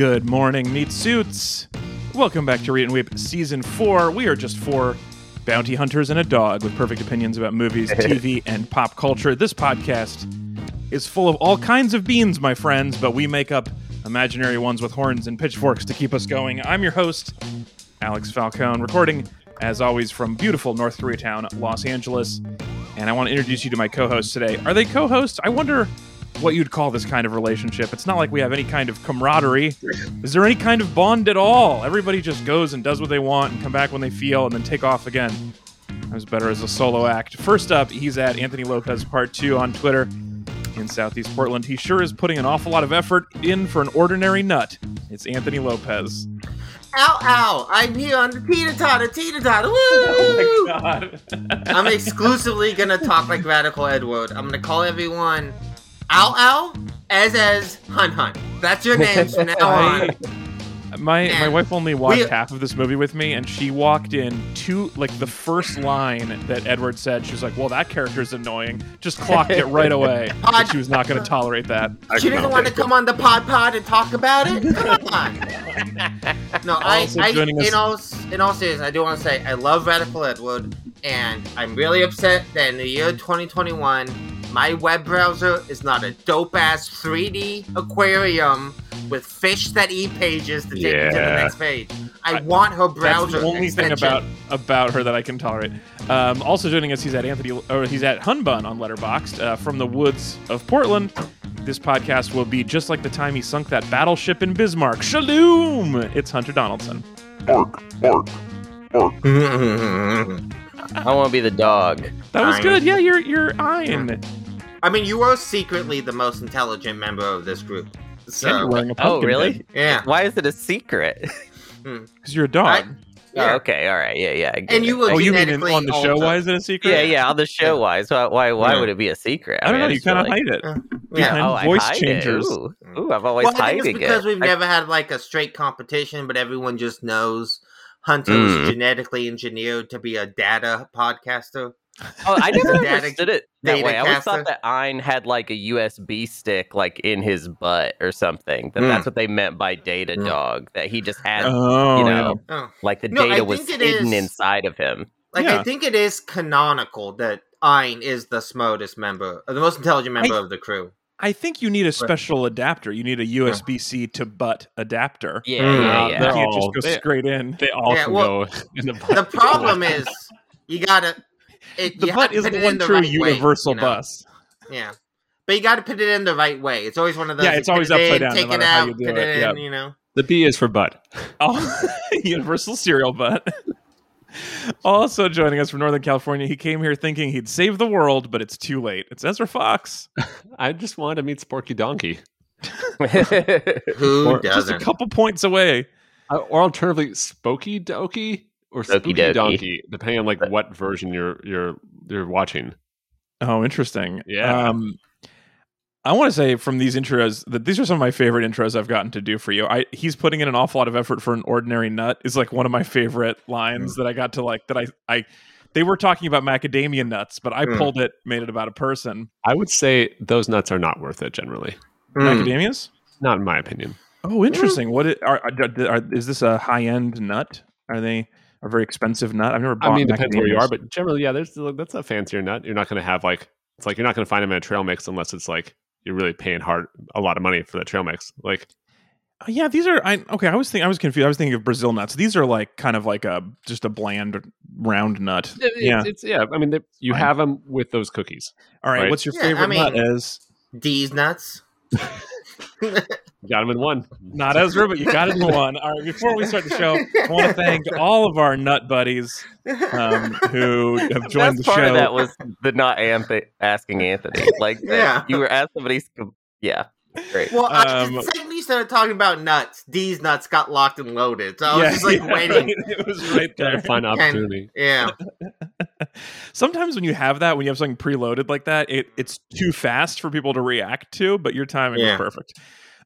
Good morning, meat suits. Welcome back to Read and Weep Season 4. We are just four bounty hunters and a dog with perfect opinions about movies, TV, and pop culture. This podcast is full of all kinds of beans, my friends, but we make up imaginary ones with horns and pitchforks to keep us going. I'm your host, Alex Falcone, recording, as always, from beautiful North Koreatown, Los Angeles. And I want to introduce you to my co hosts today. Are they co hosts? I wonder what you'd call this kind of relationship. It's not like we have any kind of camaraderie. Is there any kind of bond at all? Everybody just goes and does what they want and come back when they feel and then take off again. I was better as a solo act. First up, he's at Anthony Lopez Part 2 on Twitter in Southeast Portland. He sure is putting an awful lot of effort in for an ordinary nut. It's Anthony Lopez. Ow, ow! I'm here on the teeter totter, teeter totter. Woo! Oh my god. I'm exclusively gonna talk like Radical Edward. I'm gonna call everyone Ow, ow, as as Hun Hun. That's your names from now on. My my wife only watched we- half of this movie with me, and she walked in to like the first line that Edward said. She was like, "Well, that character's annoying." Just clocked it right away. that she was not going to tolerate that. She didn't want to come on the pod pod and talk about it. Come on. No, I, I joining us- in all in all seriousness, I do want to say I love Radical Edward, and I'm really upset that in the year 2021, my web browser is not a dope ass 3D aquarium with fish that eat pages to take you to the next page. I, want her browser. That's the only thing about about her that I can tolerate. Um, also joining us, he's at Anthony, or he's at Hunbun on Letterboxd uh, from the woods of Portland. This podcast will be just like the time he sunk that battleship in Bismarck. Shalom! It's Hunter Donaldson. bark, bark. I want to be the dog. That was Ein. good. Yeah, you're you're Ein. I mean, you are secretly the most intelligent member of this group. So, Yeah, you're wearing a Oh, pumpkin really? yeah. Why is it a secret? Because you're a dog. Yeah. Oh, okay, all right, yeah, yeah. I get And it. you were oh, you mean in, on the show? Why is it a secret? yeah, yeah. On the show, wise, why, why, why Yeah. would it be a secret? I don't know. mean, You kind of like- hide it. Uh, You yeah. Oh, of I voice hide changers. It. Ooh, ooh, I've always Well, I think hiding it's because it. we've I- never had like a straight competition, but everyone just knows Hunter was Mm. genetically engineered to be a data podcaster. Oh, I never understood it that data way. I always thought that Ein had like a USB stick like in his butt or something. That Mm. that's what they meant by data Mm. dog. That he just had Oh, you know, Oh, like the No, data was hidden is- inside of him. like Yeah. I think it is canonical that Ein is the smartest member, or the most intelligent member of the crew. I think you need a special adapter. You need a USB C to butt adapter. Yeah, Mm. yeah, Uh, yeah. You they're can't just go they- straight in. They all Yeah, can well, go in the The problem is you gotta. It, The butt isn't one true right way, universal you know? bus. Yeah. But you got to put it in the right way. It's always one of those. Yeah, it's always it upside in, down, no Take it how out, you do put it, it in. yeah. You know. the B is for butt. Oh, universal cereal butt. also joining us from Northern California, he came here thinking he'd save the world, but it's too late. It's Ezra Fox. I just wanted to meet Sporky Donkey, Who Or Just a couple points away. uh, or alternatively Spooky Dokey or Spooky Spooky Dokey. Donkey, depending on like what version you're you're you're watching. Oh, interesting. Yeah. Um, I want to say from these intros that these are some of my favorite intros I've gotten to do for you. I he's putting in an awful lot of effort for an ordinary nut is like one of my favorite lines that I got to like that I I they were talking about macadamia nuts, but I Mm. pulled it, made it about a person. I would say those nuts are not worth it generally, Mm. Macadamias? not in my opinion. Oh, interesting. What it, are, are, are is this a high end nut? Are they a very expensive nut? I've never bought I mean, it depends where you are, but generally, yeah, there's that's a fancier nut. You're not going to have like it's like you're not going to find them in a trail mix unless it's like you're really paying hard a lot of money for that trail mix. Like Oh, yeah, these are. I okay. I was thinking. I was confused. I was thinking of Brazil nuts. These are like kind of like a just a bland round nut. it's, Yeah. it's yeah. I mean, you have them with those cookies. All right. Right. What's your Yeah, I favorite nut? Is these nuts. You got him in one. not Ezra, but you got him in one. All right. Before we start the show, I want to thank all of our nut buddies um, who have joined Best the part show. of that was the not Anth- asking Anthony. Like, Yeah. you were asked somebody's. Yeah, great. Well, I, Um, the second you started talking about nuts, D's nuts got locked and loaded. So I was Yeah, just like yeah, waiting. right. It was right there. find opportunity. Yeah. Sometimes when you have that, when you have something preloaded like that, it, it's too fast for people to react to, but your timing Yeah. was perfect.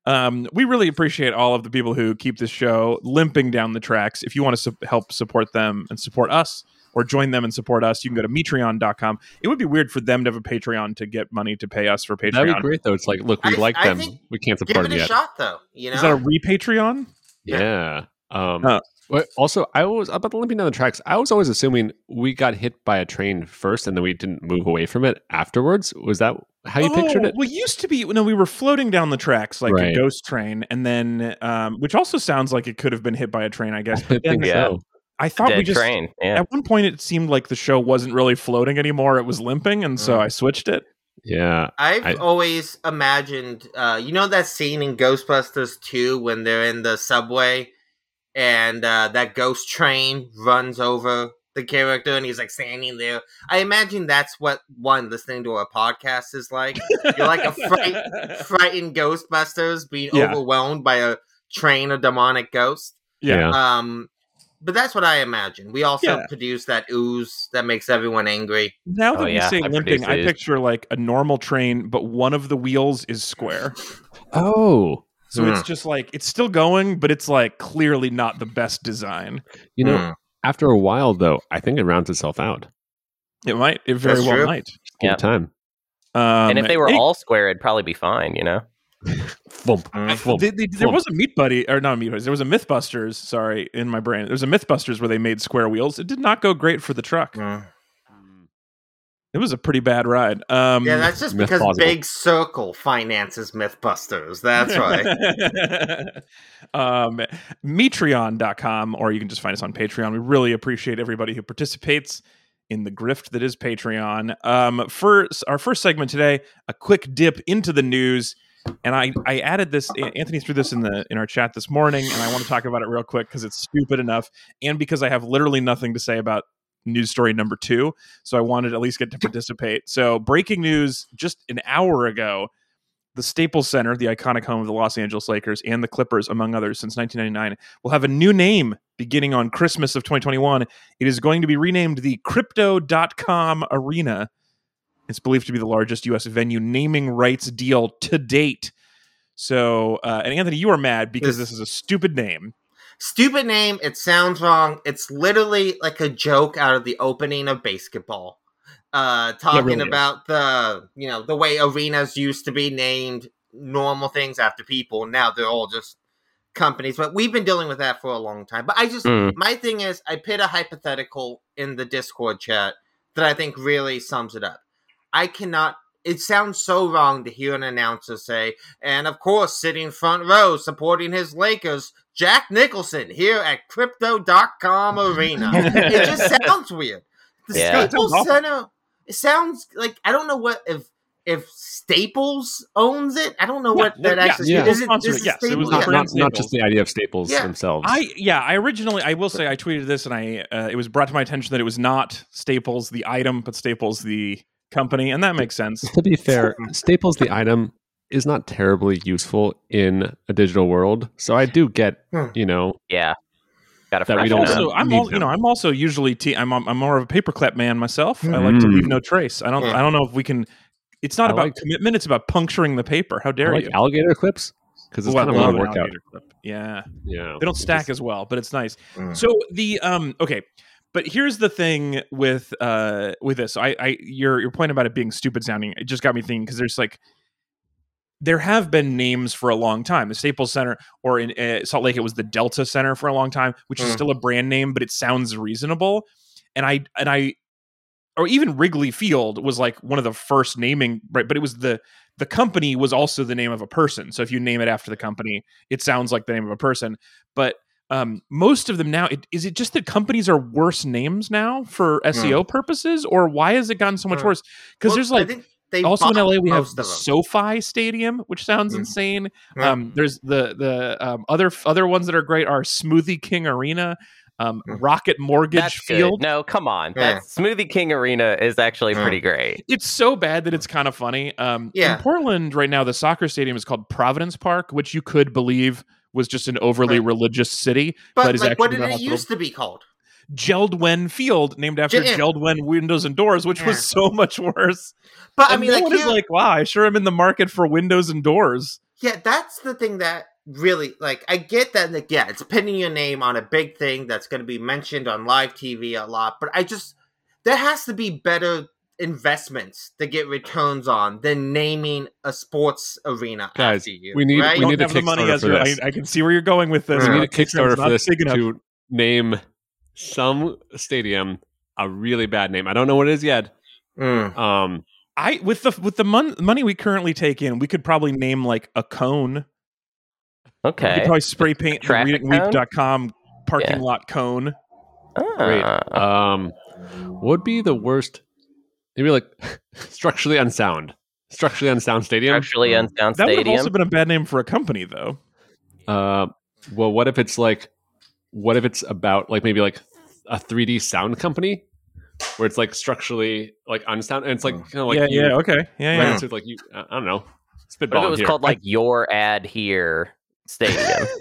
Um, we really appreciate all of the people who keep this show limping down the tracks. If you want to su- help support them and support us, or join them and support us, you can go to metreon.com. It would be weird for them to have a Patreon to get money to pay us for Patreon. That'd be great though. It's like, look, we I- like I them. We can't support Give support it them a yet. shot, though. You know, Is that a re-Patreon? Yeah. Um, Oh. But also, I was about the limping down the tracks. I was always assuming we got hit by a train first, and then we didn't move away from it afterwards. Was that how you pictured Oh, it? Well, it used to be no, we were floating down the tracks like a ghost train, and then um, which also sounds like it could have been hit by a train. I guess. I But then think Yeah. so. I thought we just train. Yeah. at one point it seemed like the show wasn't really floating anymore; it was limping, and so Mm. I switched it. Yeah. I've I- always imagined, uh, you know, that scene in Ghostbusters 2 when they're in the subway and uh, that ghost train runs over the character and he's like standing there. I imagine that's what one listening to a podcast is like. You're like a fright, frightened Ghostbusters being Yeah. overwhelmed by a train of demonic ghosts. yeah. Yeah. Um, but that's what I imagine. We also Yeah. produce that ooze that makes everyone angry. Now that Oh, you yeah, say I limping, I picture like a normal train, but one of the wheels is square. Oh, So it's Hmm. just like it's still going, but it's like clearly not the best design. you know, Mm. after a while though, I think it rounds itself out. It might. It very That's well true. might. Yeah. time. Um, and if they were hey, all square, it'd probably be fine, you know? Thump, Mm. thump, They- they- there was a Meat Buddy, or not a Meat Buddy. There was a MythBusters. Sorry, in my brain, there was a MythBusters where they made square wheels. It did not go great for the truck. Mm. It was a pretty bad ride. Um, Yeah, that's just because plausible. Big Circle finances MythBusters. That's right. um, Metreon.com, or you can just find us on Patreon. We really appreciate everybody who participates in the grift that is Patreon. Um, for our first segment today, a quick dip into the news. And I, I added this. Anthony threw this in the in our chat this morning, and I want to talk about it real quick because it's stupid enough, and because I have literally nothing to say about news story number two. So I wanted to at least get to participate. So breaking news just an hour ago the Staples Center, the iconic home of the Los Angeles Lakers and the Clippers, among others, since 1999, will have a new name beginning on Christmas of 2021. It is going to be renamed the Crypto.com Arena. It's believed to be the largest U.S. venue naming rights deal to date. So, uh, and Anthony, you are mad because This- this is a stupid name. Stupid name. It sounds wrong. It's literally like a joke out of the opening of basketball. Uh, talking really is. about the you know the way arenas used to be named normal things after people. Now they're all just companies. But we've been dealing with that for a long time. But I just Mm. my thing is I put a hypothetical in the Discord chat that I think really sums it up. I cannot. It sounds so wrong to hear an announcer say, and of course, sitting front row supporting his Lakers, Jack Nicholson here at Crypto.com Arena. it just sounds weird. The Yeah. Staples Center. It sounds like I don't know what if if Staples owns it. I don't know what Yeah, that yeah, actually yeah. is. It, it, it yes, it was Not, Yeah. not, not just the idea of Staples Yeah. themselves. I yeah, I originally I will say I tweeted this and I uh, it was brought to my attention that it was not Staples the item, but Staples the company, and that makes sense. to be fair, Staples the item is not terribly useful in a digital world. So I do get, Hmm. you know, Yeah. Got to That we don't also, I'm all, you know, I'm also usually te- I'm I'm more of a paperclip man myself. I like to leave Mm. no trace. I don't Yeah. I don't know if we can. It's not I about like- commitment. It's about puncturing the paper. How I dare like you? alligator clips because it's I kind of love a workout. clip. Yeah, Yeah, they don't stack just- as well, but it's nice. Mm. So the um okay, but here's the thing with uh with this. I I your your point about it being stupid sounding. It just got me thinking because there's like there have been names for a long time. The Staples Center, or in uh, Salt Lake, it was the Delta Center for a long time, which is Mm. still a brand name, but it sounds reasonable. And I and I, or even Wrigley Field was like one of the first naming, right? But it was the the company was also the name of a person. So if you name it after the company, it sounds like the name of a person. But um, most of them now, it, is it just that companies are worse names now for SEO purposes, or why has it gotten so much Hmm. worse? Because Well, there's I like think they also in LA we have the. SoFi Stadium, which sounds Mm. insane. Yeah. Um, there's the the um, other other ones that are great are Smoothie King Arena, um, Mm. Rocket Mortgage That's good. Field. No, come on. Yeah. That Smoothie King Arena is actually Yeah. pretty great. It's so bad that it's kind of funny. Um, Yeah. In Portland right now, the soccer stadium is called Providence Park, which you could believe was just an overly Right. religious city, but but like, what did it hospital. used to be called? Jeld-Wen Field, named after Yeah. Jeld-Wen Windows and Doors, which Yeah. was so much worse. But I mean, no like, one is like, wow, I sure am in the market for windows and doors. yeah, that's the thing that really like I get that like yeah, it's pinning your name on a big thing that's going to be mentioned on live TV a lot, but I just there has to be better investments to get returns on than naming a sports arena Guys, after you. we need- right? we need a have money, Kickstarter for this. I, I can see where you're going with this. We We need a Kickstarter for this to name some stadium a really bad name. I don't know what it is yet. Mm. Um, I with the with the mon- money we currently take in, we could probably name like a cone. Okay. We could Okay. probably spray paint the Traffic readitandweep.com parking Yeah. lot cone. great. Ah. Um, what would be the worst? Maybe like structurally unsound. Structurally unsound stadium. Structurally unsound That would have also been a bad name for a company, though. Uh, well, what if it's like, what if it's about like maybe like a 3D sound company, where it's like structurally like unsound, and it's like kind of like yeah, you, yeah, okay, yeah, right? yeah. So it's like you, I I don't know, What if spitball it was here. called like your ad here stadium?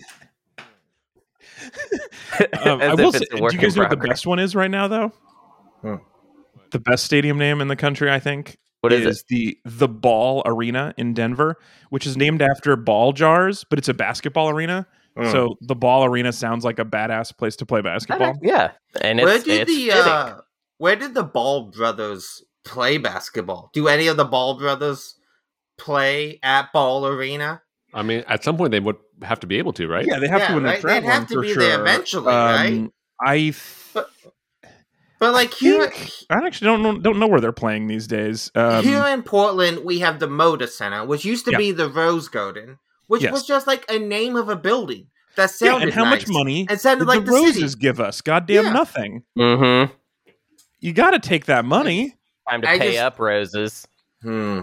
Um, I will say, it's do you guys know what the best one is right now, though? Hmm. The best stadium name in the country, I think, What is it? the the Ball Arena in Denver, which is named after ball jars, but it's a basketball arena. Mm. So the Ball Arena sounds like a badass place to play basketball. Yeah, and where did it's the uh, where did the Ball brothers play basketball? Do any of the Ball brothers play at Ball Arena? I mean, at some point they would have to be able to, right? Yeah, they have Yeah, to they're right? They'd have to be sure. there eventually, right? I th- But But like here, I actually don't know don't know where they're playing these days. Um, here in Portland, we have the Moda Center, which used to Yeah. be the Rose Garden, which Yes. was just like a name of a building that yeah, sounded and how much money It sounded did like the the Roses city. give us? Goddamn Yeah. nothing. Mm-hmm. You got to take that money. Time to I pay just- up roses. Hmm.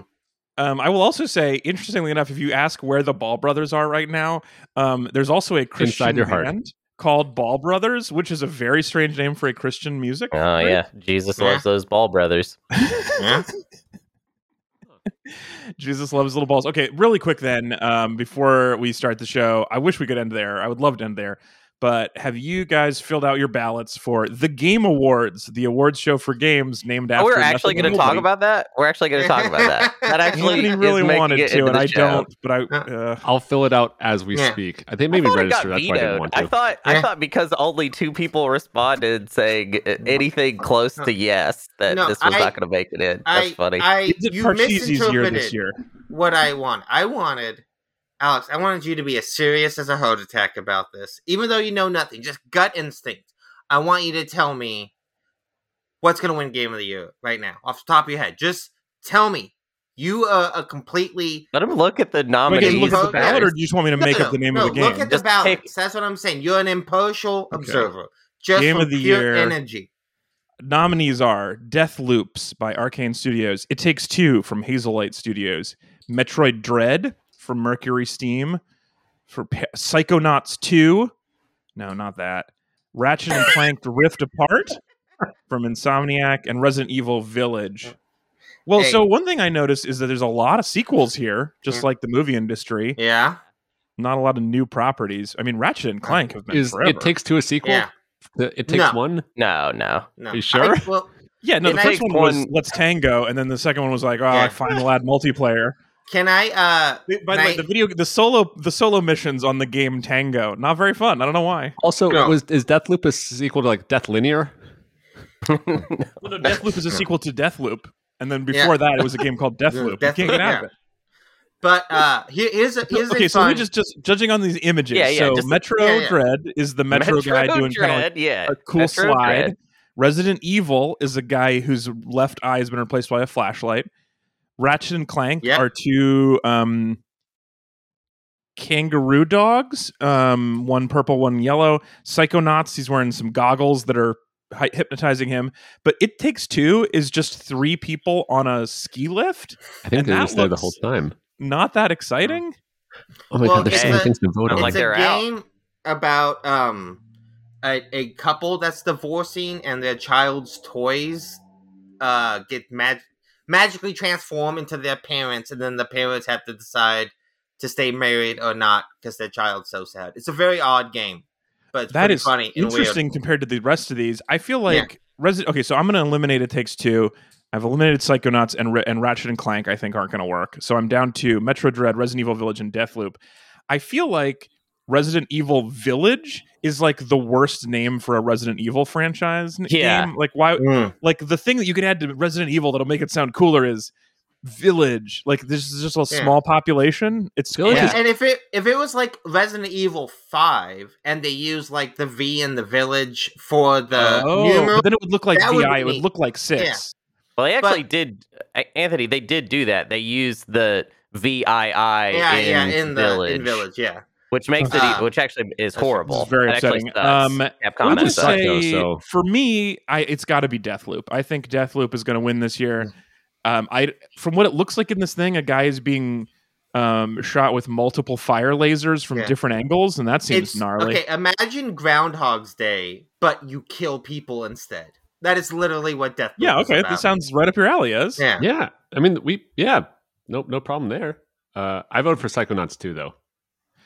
Um, I will also say, interestingly enough, if you ask where the Ball Brothers are right now, um, there's also a Christian your heart. band called Ball Brothers, which is a very strange name for a Christian music. Oh group. yeah, Jesus Yeah. loves those ball brothers. Yeah. Jesus loves little balls. Okay, really quick then, um, before we start the show, I wish we could end there. I would love to end there. But have you guys filled out your ballots for the Game Awards, the awards show for games named after? Oh, we're actually going to talk about that. We're actually going to talk about that. That actually Anthony is really making wanted it to, and I show. don't. But I, uh, I'll fill it out as we Yeah. speak. I think I maybe thought it got register. That's why I didn't vetoed. want I thought Yeah. I thought because only two people responded saying uh, anything close to yes that No, this was I- not going to make it in. That's I, funny. I, is it you Parcheesi's year misinterpreted this year? what I want. I wanted, Alex, I wanted you to be as serious as a heart attack about this, even though you know nothing, just gut instinct. I want you to tell me what's going to win Game of the Year right now, off the top of your head. Just tell me. You are a completely. Let him look at the nominees. going look at the ballot, or do you just want me to make No, up the name no, of the game? Look game? at the Just ballots. pick- That's what I'm saying. You're an impartial Okay. observer. Just Game of the pure Year. energy. Nominees are Death Loops by Arkane Studios, It Takes Two from Hazelight Studios, Metroid Dread from Mercury Steam, for pa- Psychonauts 2, no, not that, Ratchet and Clank Rift Apart from Insomniac, and Resident Evil Village. Well, Hey. so one thing I noticed is that there's a lot of sequels here, just Yeah. like the movie industry. Yeah. Not a lot of new properties. I mean, Ratchet and Clank have been Is forever. it takes two a sequel? Yeah. It takes No. one. No, no. No. Are you sure? I- well, yeah, no, the first takes one was one- Let's Tango, and then the second one was like, oh, Yeah. I finally add multiplayer. Can I? Uh, By the way, Night- the video, the solo, the solo missions on the game Tango, not very fun. I don't know why. Also, No. was is Deathloop a sequel to like Death Linear? Well, no, Deathloop is a sequel to Deathloop, and then Yeah. before that, it was a game called Deathloop. Deathloop, you can't get out of it. but uh, here, here's a here's okay, a so fun. we just just judging on these images. Yeah, yeah, so just- Metro yeah, yeah. Dread is the Metro, guy doing kind of like yeah. a cool Metro slide. Dread. Resident Evil is a guy whose left eye has been replaced by a flashlight. Ratchet and Clank Yep. are two um, kangaroo dogs, um, one purple, one yellow. Psychonauts, he's wearing some goggles that are hy- hypnotizing him. But It Takes Two is just three people on a ski lift. I think they that was there the whole time. Not that exciting. Oh my Well, god, there's it's so many a- things to vote on. like it's they're a out. game about um a, a couple that's divorcing and their child's toys uh get mag- magically transform into their parents and then the parents have to decide to stay married or not because their child's so sad. It's a very odd game, but it's That is funny and weird. interesting compared to the rest of these. I feel Yeah. like Resident. Okay, so I'm going to eliminate It Takes Two. I've eliminated Psychonauts and and Ratchet and Clank. I think aren't going to work. So I'm down to Metro Dread, Resident Evil Village, and Deathloop. I feel like Resident Evil Village is like the worst name for a Resident Evil franchise n- Yeah. game. Like why Mm. like the thing that you could add to Resident Evil that'll make it sound cooler is village. Like this is just a Yeah. small population. It's Village Yeah, and if it if it was like Resident Evil Five, and they use like the V in the village for the oh, numeral, then it would look like that would VI. It would look like six. Well, they But- actually did. uh, Anthony, they did do that. They used the VII yeah, in, yeah, in the village, in village, yeah. Which makes Uh, it, which actually is horrible. This very It upsetting. Um, Capcom I'm Well, gonna it does suck, suck. though, say so- for me, I it's got to be Deathloop. I think Deathloop is going to win this year. Um, I from what it looks like in this thing, a guy is being um shot with multiple fire lasers from Yeah. different angles, and that seems It's gnarly. okay. Imagine Groundhog's Day, but you kill people instead. That is literally what Death. Yeah, Loop is okay, about. this sounds right up your alley. Is Yeah. Yeah, I mean, we yeah, no no problem there. Uh, I voted for Psychonauts too, though.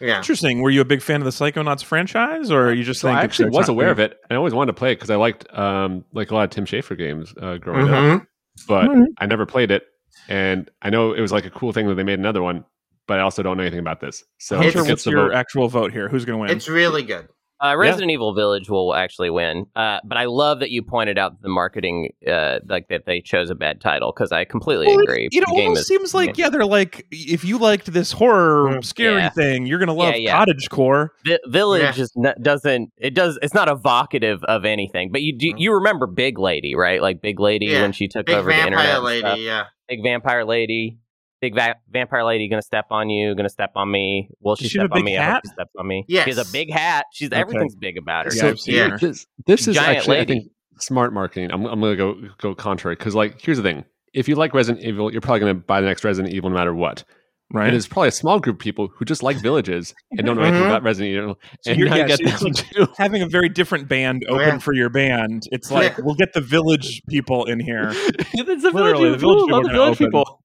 Yeah. interesting. Were you a big fan of the Psychonauts franchise, or you just So think I actually was aware of it. I always wanted to play it because I liked um like a lot of Tim Schafer games uh, growing up, Mhm. but Mhm. I never played it. And I know it was like a cool thing that they made another one, but I also don't know anything about this. So you? I what's your vote. actual vote here? Who's going to win? It's really good. Uh, Resident Evil Village will actually win, uh, but I love that you pointed out the marketing, uh, like that they chose a bad title because I completely Well, it- agree. It, The almost is- seems like yeah, they're like if you liked this horror Mm. scary Yeah. thing, you're gonna love Yeah, yeah. Cottage Core. Vi- Village Yeah. is not, doesn't it does it's not evocative of anything. But you do Mhm. you remember Big Lady right? Like Big Lady Yeah. when she took Big over the internet. vampire lady. stuff. Yeah. Big vampire lady. Big va- vampire lady gonna step on you, gonna step on me. Will she Does she step a on big me? I hope hat? she steps on me. Yes. She has a big hat. She's Okay. everything's big about her. Yeah, So I've yeah. this, this is Giant actually, I think, smart marketing. I'm, I'm going to go go contrary because, like, here's the thing: if you like Resident Evil, you're probably going to buy the next Resident Evil no matter what. Right? And there's probably a small group of people who just like villages and don't know anything Mhm. about Resident Evil. So And you're- now yeah, get so them it's having a very different band open Yeah. for your band. It's like we'll get the village people in here. it's the Literally, the village people, people the village people.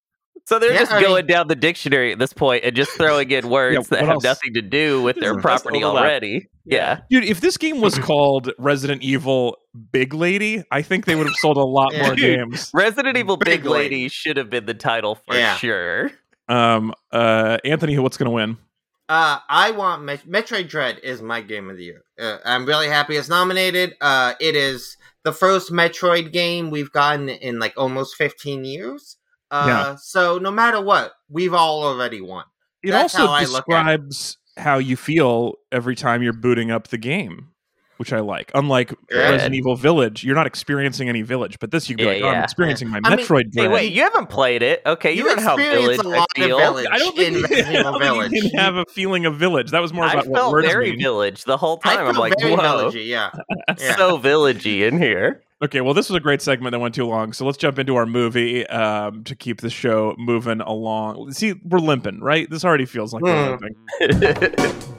So they're Yeah, just I going mean- down the dictionary at this point and just throwing in words Yeah, that what have else? nothing to do with their property already. Yeah. Dude, if this game was called Resident Evil Big Lady, I think they would have sold a lot Yeah. more Dude. games. Resident Evil Big Big, Lady. Lady. should have been the title for Yeah. sure. Um, uh, Anthony, what's going to win? Uh, I want Met- Metroid Dread is my game of the year. Uh, I'm really happy it's nominated. Uh, it is the first Metroid game we've gotten in like almost 15 years. Uh, Yeah. so no matter what, we've all already won. It That's also how I look at it. describes how you feel every time you're booting up the game, which I like. Unlike Yeah. Resident Evil Village, you're not experiencing any village, but this you can be Yeah, like, oh, I'm experiencing my I mean, Metroid Hey, wait, you haven't played it. Okay, you, You don't know how experience Village a lot I of. Village. I don't think, in you, Resident I Evil don't think Village. you can have a feeling of village. That was more I about what felt words very mean. village the whole I time. I'm like, very whoa, villagey, yeah. yeah. so villagey in here. Okay, well, this was a great segment that went too long, so let's jump into our movie um, to keep the show moving along. See, we're limping, right? This already feels like we're Hmm. limping.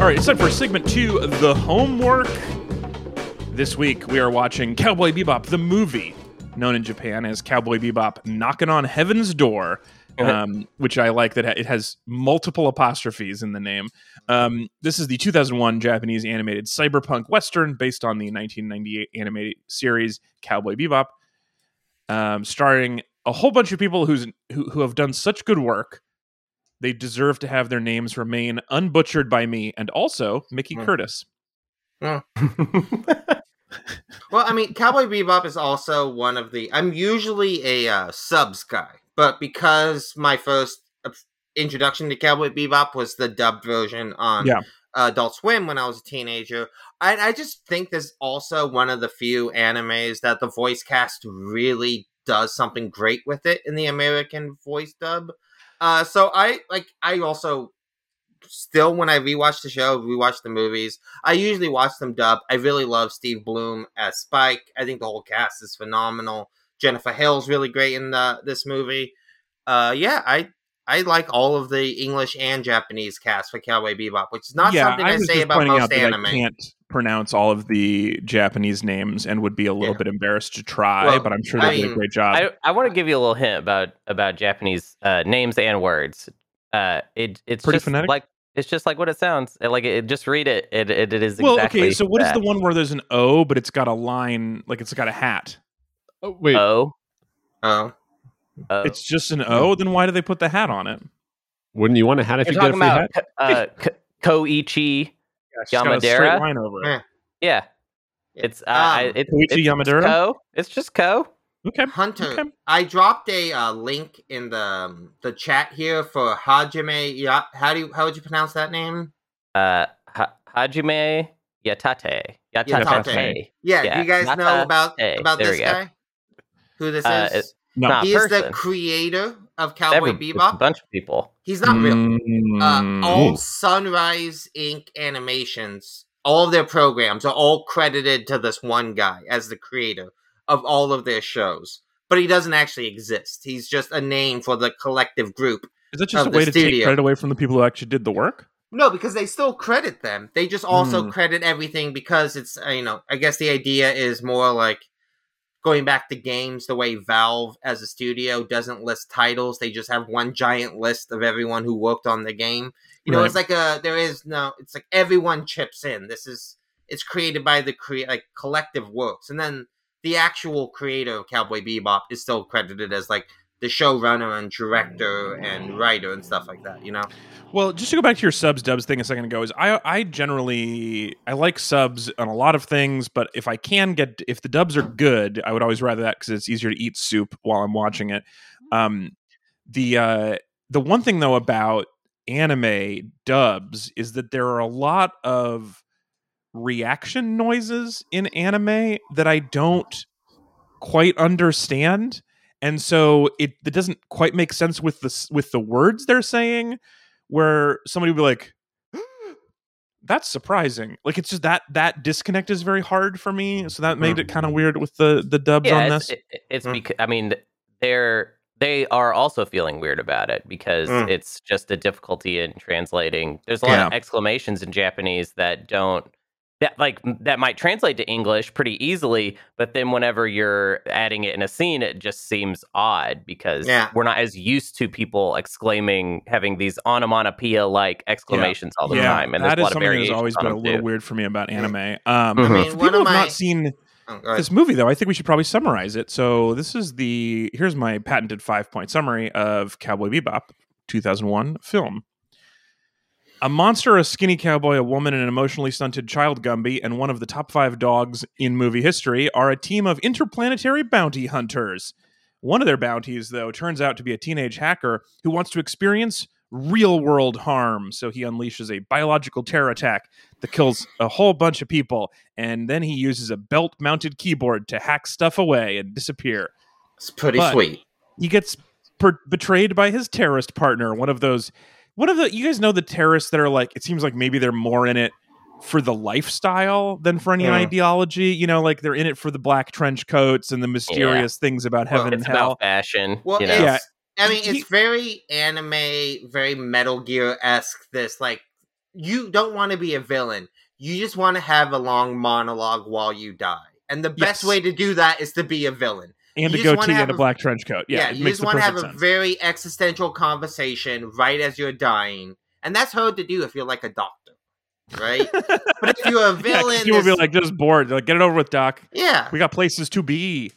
All right, it's time for segment two, the homework. This week we are watching Cowboy Bebop, the movie, known in Japan as Cowboy Bebop Knocking on Heaven's Door, um, which I like that it has multiple apostrophes in the name. Um, this is the 2001 Japanese animated cyberpunk western based on the 1998 animated series Cowboy Bebop, um, starring a whole bunch of people who's, who, who have done such good work. They deserve to have their names remain unbutchered by me, and also Mickey Hmm. Curtis. Well, I mean, Cowboy Bebop is also one of the. I'm usually a uh, subs guy, but because my first uh, introduction to Cowboy Bebop was the dubbed version on Yeah. uh, Adult Swim when I was a teenager, I, I just think there's also one of the few animes that the voice cast really does something great with it in the American voice dub. Uh, so I like. I also still when I rewatch the show, rewatch the movies. I usually watch them dub. I really love Steve Blum as Spike. I think the whole cast is phenomenal. Jennifer Hale's really great in the, this movie. Uh, yeah, I I like all of the English and Japanese cast for Cowboy Bebop, which is not yeah, something I, was say about most anime. I can't pronounce all of the Japanese names and would be a little Yeah. bit embarrassed to try, Well, but I'm sure I they did a great job. I, I want to give you a little hint about about Japanese uh, names and words. Uh, it it's Pretty just phonetic? like it's just like what it sounds. Like it, just read it. It it, it is well, exactly. okay, so what is that. the one where there's an O, but it's got a line, like it's got a hat? Oh, wait, O. Oh, O. It's just an O. Then why do they put the hat on it? wouldn't you want a hat if You're you get a free about hat? uh, Ko- Koichi. It's got a straight Yamadera? line over it. Yeah. Yeah, it's uh, I- Um, it's, Koichi it's, it's Yamadera? Ko. It's just Ko. Okay. Hunter, Okay. I dropped a uh, link in the um, the chat here for Hajime. Ya- how do you how would you pronounce that name? Uh, ha- Hajime Yatate. Yatate. Yatate. Yeah, Yeah, do you guys not know about about there this guy? Who this Uh, is? it- No. Not he is person. the creator of Cowboy Every, a bunch of people. He's not real. Mm, Uh, all Sunrise Inc. animations, all of their programs are all credited to this one guy as the creator of all of their shows. But he doesn't actually exist. He's just a name for the collective group. is that just a of the way to take credit away from the people who actually did the work? No, because they still credit them. They just also Hmm. credit everything because it's, uh, you know, I guess the idea is more like going back to games the way Valve as a studio doesn't list titles. They just have one giant list of everyone who worked on the game. You know, Right. it's like a, there is no, it's like everyone chips in. This is, it's created by the crea- like collective works. And then the actual creator of Cowboy Bebop is still credited as like the showrunner and director and writer and stuff like that, you know? Well, just to go back to your subs dubs thing a second ago, is I I generally I like subs on a lot of things, but if I can get if the dubs are good, I would always rather that because it's easier to eat soup while I'm watching it. Um, the uh, the one thing though about anime dubs is that there are a lot of reaction noises in anime that I don't quite understand and so it, it doesn't quite make sense with the with the words they're saying where somebody would be like that's surprising like it's just that that disconnect is very hard for me so that made it kind of weird with the the dubs Yeah, on it's, this it, it's Mm. because I mean they're they are also feeling weird about it because Mm. it's just a difficulty in translating. There's a lot of exclamations in Japanese that don't that like that might translate to English pretty easily, but then whenever you're adding it in a scene, it just seems odd because Yeah. we're not as used to people exclaiming, having these onomatopoeia like exclamations all the yeah time, and that is a lot something that's always been a little too. weird for me about Yeah. anime um Mhm. I for mean, people one who of have my. not seen Oh, this movie though i think we should probably summarize it so this is the here's my patented five point summary of cowboy bebop 2001 film a monster a skinny cowboy a woman and an emotionally stunted child gumby and one of the top five dogs in movie history are a team of interplanetary bounty hunters one of their bounties though turns out to be a teenage hacker who wants to experience real world harm so he unleashes a biological terror attack that kills a whole bunch of people and then he uses a belt mounted keyboard to hack stuff away and disappear. It's pretty But- sweet. He gets per- betrayed by his terrorist partner, one of those one of the you guys know the terrorists that are like it seems like maybe they're more in it for the lifestyle than for any Mm. ideology, you know, like they're in it for the black trench coats and the mysterious things about Well, heaven It's and hell. about fashion. Well, you know? it's, Yeah. I mean, it's very anime, very Metal Gear esque. This like, you don't want to be a villain. You just want to have a long monologue while you die, and the best Yes. way to do that is to be a villain. And you a goatee and a a- black trench coat. Yeah, Yeah, you just want to have perfect a very existential conversation right as you're dying, and that's hard to do if you're like a doctor, right? but if you're a yeah, villain, people will be like just bored. Like, get it over with, Doc. yeah, we got places to be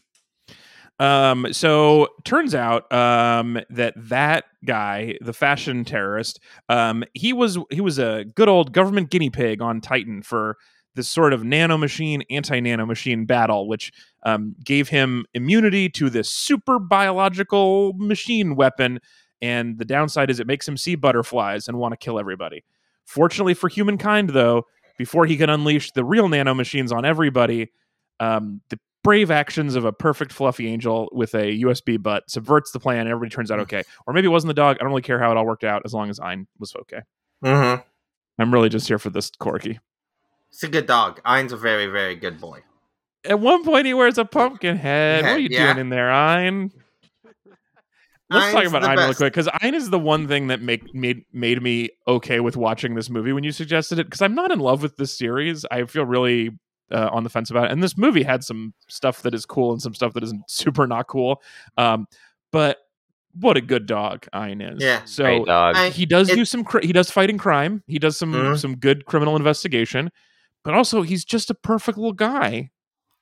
um so turns out um that that guy the fashion terrorist um he was he was a good old government guinea pig on titan for this sort of nanomachine anti-nanomachine battle which um, gave him immunity to this super biological machine weapon and the downside is it makes him see butterflies and want to kill everybody fortunately for humankind though before he can unleash the real nanomachines on everybody um, the brave actions of a perfect fluffy angel with a USB butt subverts the plan and everybody turns out okay. Or maybe it wasn't the dog. I don't really care how it all worked out as long as Ein was okay. hmm I'm really just here for this corgi. it's a good dog. Ein's a very, very good boy. At one point, he wears a pumpkin head. what are you Yeah. doing in there, Ein? Let's talk about the Ein really best. quick because Ein is the one thing that make made made me okay with watching this movie when you suggested it because I'm not in love with this series. I feel really uh, on the fence about it, and this movie had some stuff that is cool and some stuff that isn't super not cool. Um, but what a good dog Ein is. Yeah. So Great dog. I- he does it- do some cri- he does fighting crime he does some Mhm. some good criminal investigation but also he's just a perfect little guy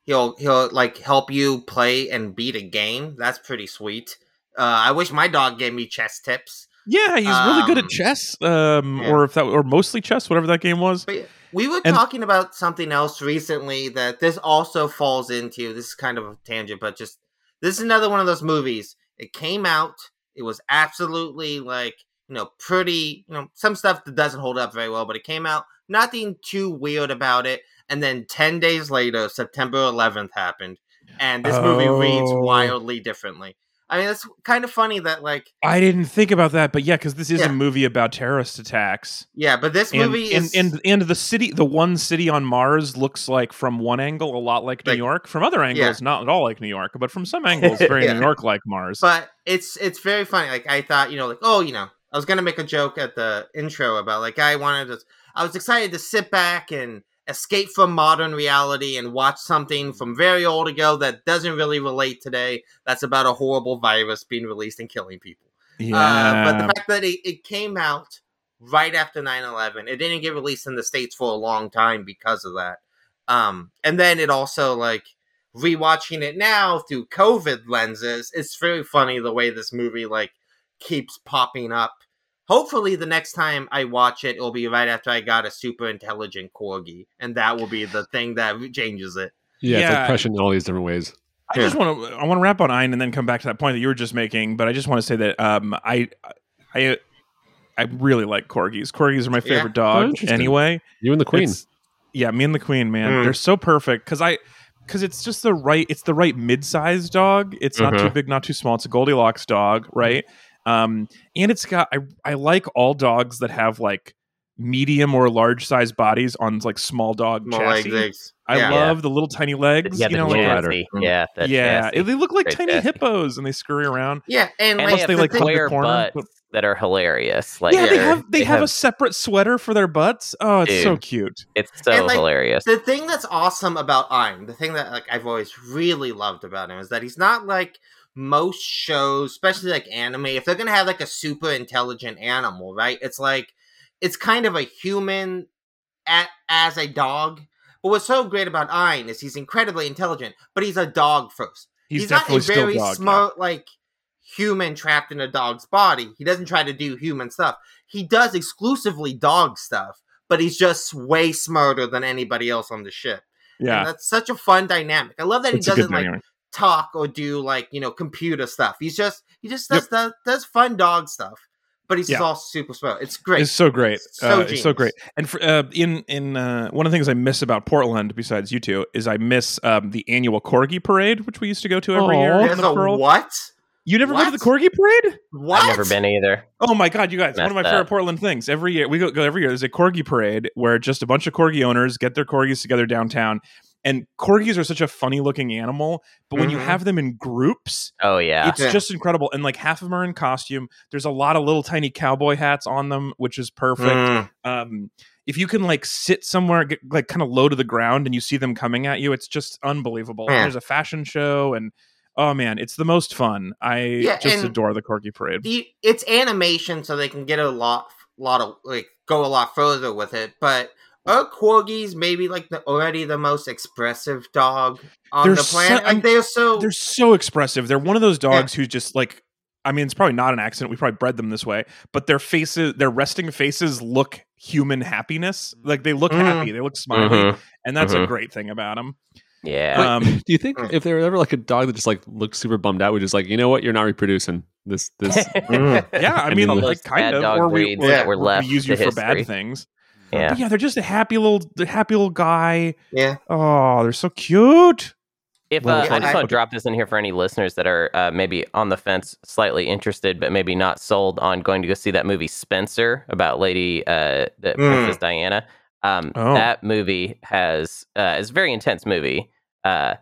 he'll he'll like help you play and beat a game. That's pretty sweet. Uh, I wish my dog gave me chess tips. Yeah, he's really good at Um, chess, um, yeah. or if that, or mostly chess, whatever that game was. But we were And- talking about something else recently that this also falls into. This is kind of a tangent, but just this is another one of those movies. It came out. It was absolutely like you know pretty. You know some stuff that doesn't hold up very well, but it came out. Nothing too weird about it. And then ten days later, September 11th happened, and this movie reads Oh. wildly differently. I mean, it's kind of funny that like I didn't think about that, but yeah, because this is Yeah. a movie about terrorist attacks, yeah, but this and, movie and, is and and the city, the one city on Mars, looks like from one angle a lot like New York, from other angles not at all like New York, but from some angles very Yeah. New York like Mars. but it's it's very funny. Like I thought, you know, like oh, you know, I was gonna make a joke at the intro about like I wanted to. I was excited to sit back and escape from modern reality and watch something from very old ago that doesn't really relate today. That's about a horrible virus being released and killing people. yeah, Uh, but the fact that it, it came out right after 9-11 it didn't get released in the states for a long time because of that um and then it also like rewatching it now through covid lenses it's very funny the way this movie like keeps popping up hopefully the next time i watch it it'll be right after i got a super intelligent corgi and that will be the thing that changes it Yeah, it's Yeah. like prescient in all these different ways. I just want to I want to wrap on Ein and then come back to that point that you were just making. But I just want to say that um, I I I really like corgis. Corgis are my favorite Oh, dog. interesting. anyway, You and the queen. It's- yeah, me and the queen, man, Mm. they're so perfect because I because it's just the right it's the right mid-sized dog. It's not too Mhm. big, not too small. It's a Goldilocks dog, right? Um, and it's got I I like all dogs that have like medium or large size bodies on like small dog More like chassis. this. I Yeah. love the little tiny legs. yeah, you know, the like Yeah, yeah, chassis. they look like Great tiny chassis. hippos, and they scurry around. yeah and, and like they, like the the corner. But, that are hilarious. Like yeah, they they're- have they, have, a separate sweater for their butts. Oh, it's so cute. It's so and, like, hilarious. the thing that's awesome about Ein, the thing that like I've always really loved about him is that he's not like most shows, especially like anime. If they're gonna have like a super intelligent animal, right? It's like it's kind of a human at, as a dog. But what's so great about Ein is he's incredibly intelligent, but he's a dog first. He's, not definitely a very dog. yeah. smart like human trapped in a dog's body. He doesn't try to do human stuff. He does exclusively dog stuff, but he's just way smarter than anybody else on the ship. Yeah, And that's such a fun dynamic. I love that it's he doesn't like dynamic. Talk or do like, you know, computer stuff. He's just he just does does, does fun dog stuff. But he's just Yeah. all super smart. It's great. It's so great. So uh, it's so great. And for, uh, in in uh, one of the things I miss about Portland, besides you two, is I miss um, the annual corgi parade, which we used to go to every Aw. year. in There's the a Pearl. what? You never go to the corgi parade? What? I've never been either. Oh my god, you guys! One of my Messed favorite up. Portland things. Every year we go, go every year. There's a corgi parade where just a bunch of corgi owners get their corgis together downtown. And corgis are such a funny looking animal, but when you Mhm. have them in groups, Oh yeah. it's Yeah. just incredible. And like half of them are in costume. There's a lot of little tiny cowboy hats on them, which is perfect. Mm. Um, if you can like sit somewhere, get, like kind of low to the ground, and you see them coming at you, it's just unbelievable. And Yeah. There's a fashion show, and oh man, it's the most fun. I Yeah, just adore the corgi parade. the it's animation so they can get a lot a lot of like go a lot further with it but are corgis maybe like the already the most expressive dog on They're the so- planet I'm- like they're so They're so expressive. They're one of those dogs who just like. I mean, it's probably not an accident. We probably bred them this way, but their faces, their resting faces, look human happiness. Like they look Mm. happy, they look smiley, Mhm. and that's a Mhm. great thing about them. Yeah. Um, Do you think Mm. if there were ever like a dog that just like looked super bummed out, we just like, you know what, you're not reproducing this this Mm. yeah, I I mean, mean, like kind of, dog or we, breeds or that were we left use you to for bad history. things. Yeah. But yeah, they're just a happy little, the happy little guy. yeah Oh, they're so cute. If uh, yeah, I just want to drop this in here for any listeners that are uh, maybe on the fence, slightly interested, but maybe not sold on going to go see that movie Spencer about Lady uh, the Princess Diana. Um, Oh. That movie has uh, is a very intense movie, uh,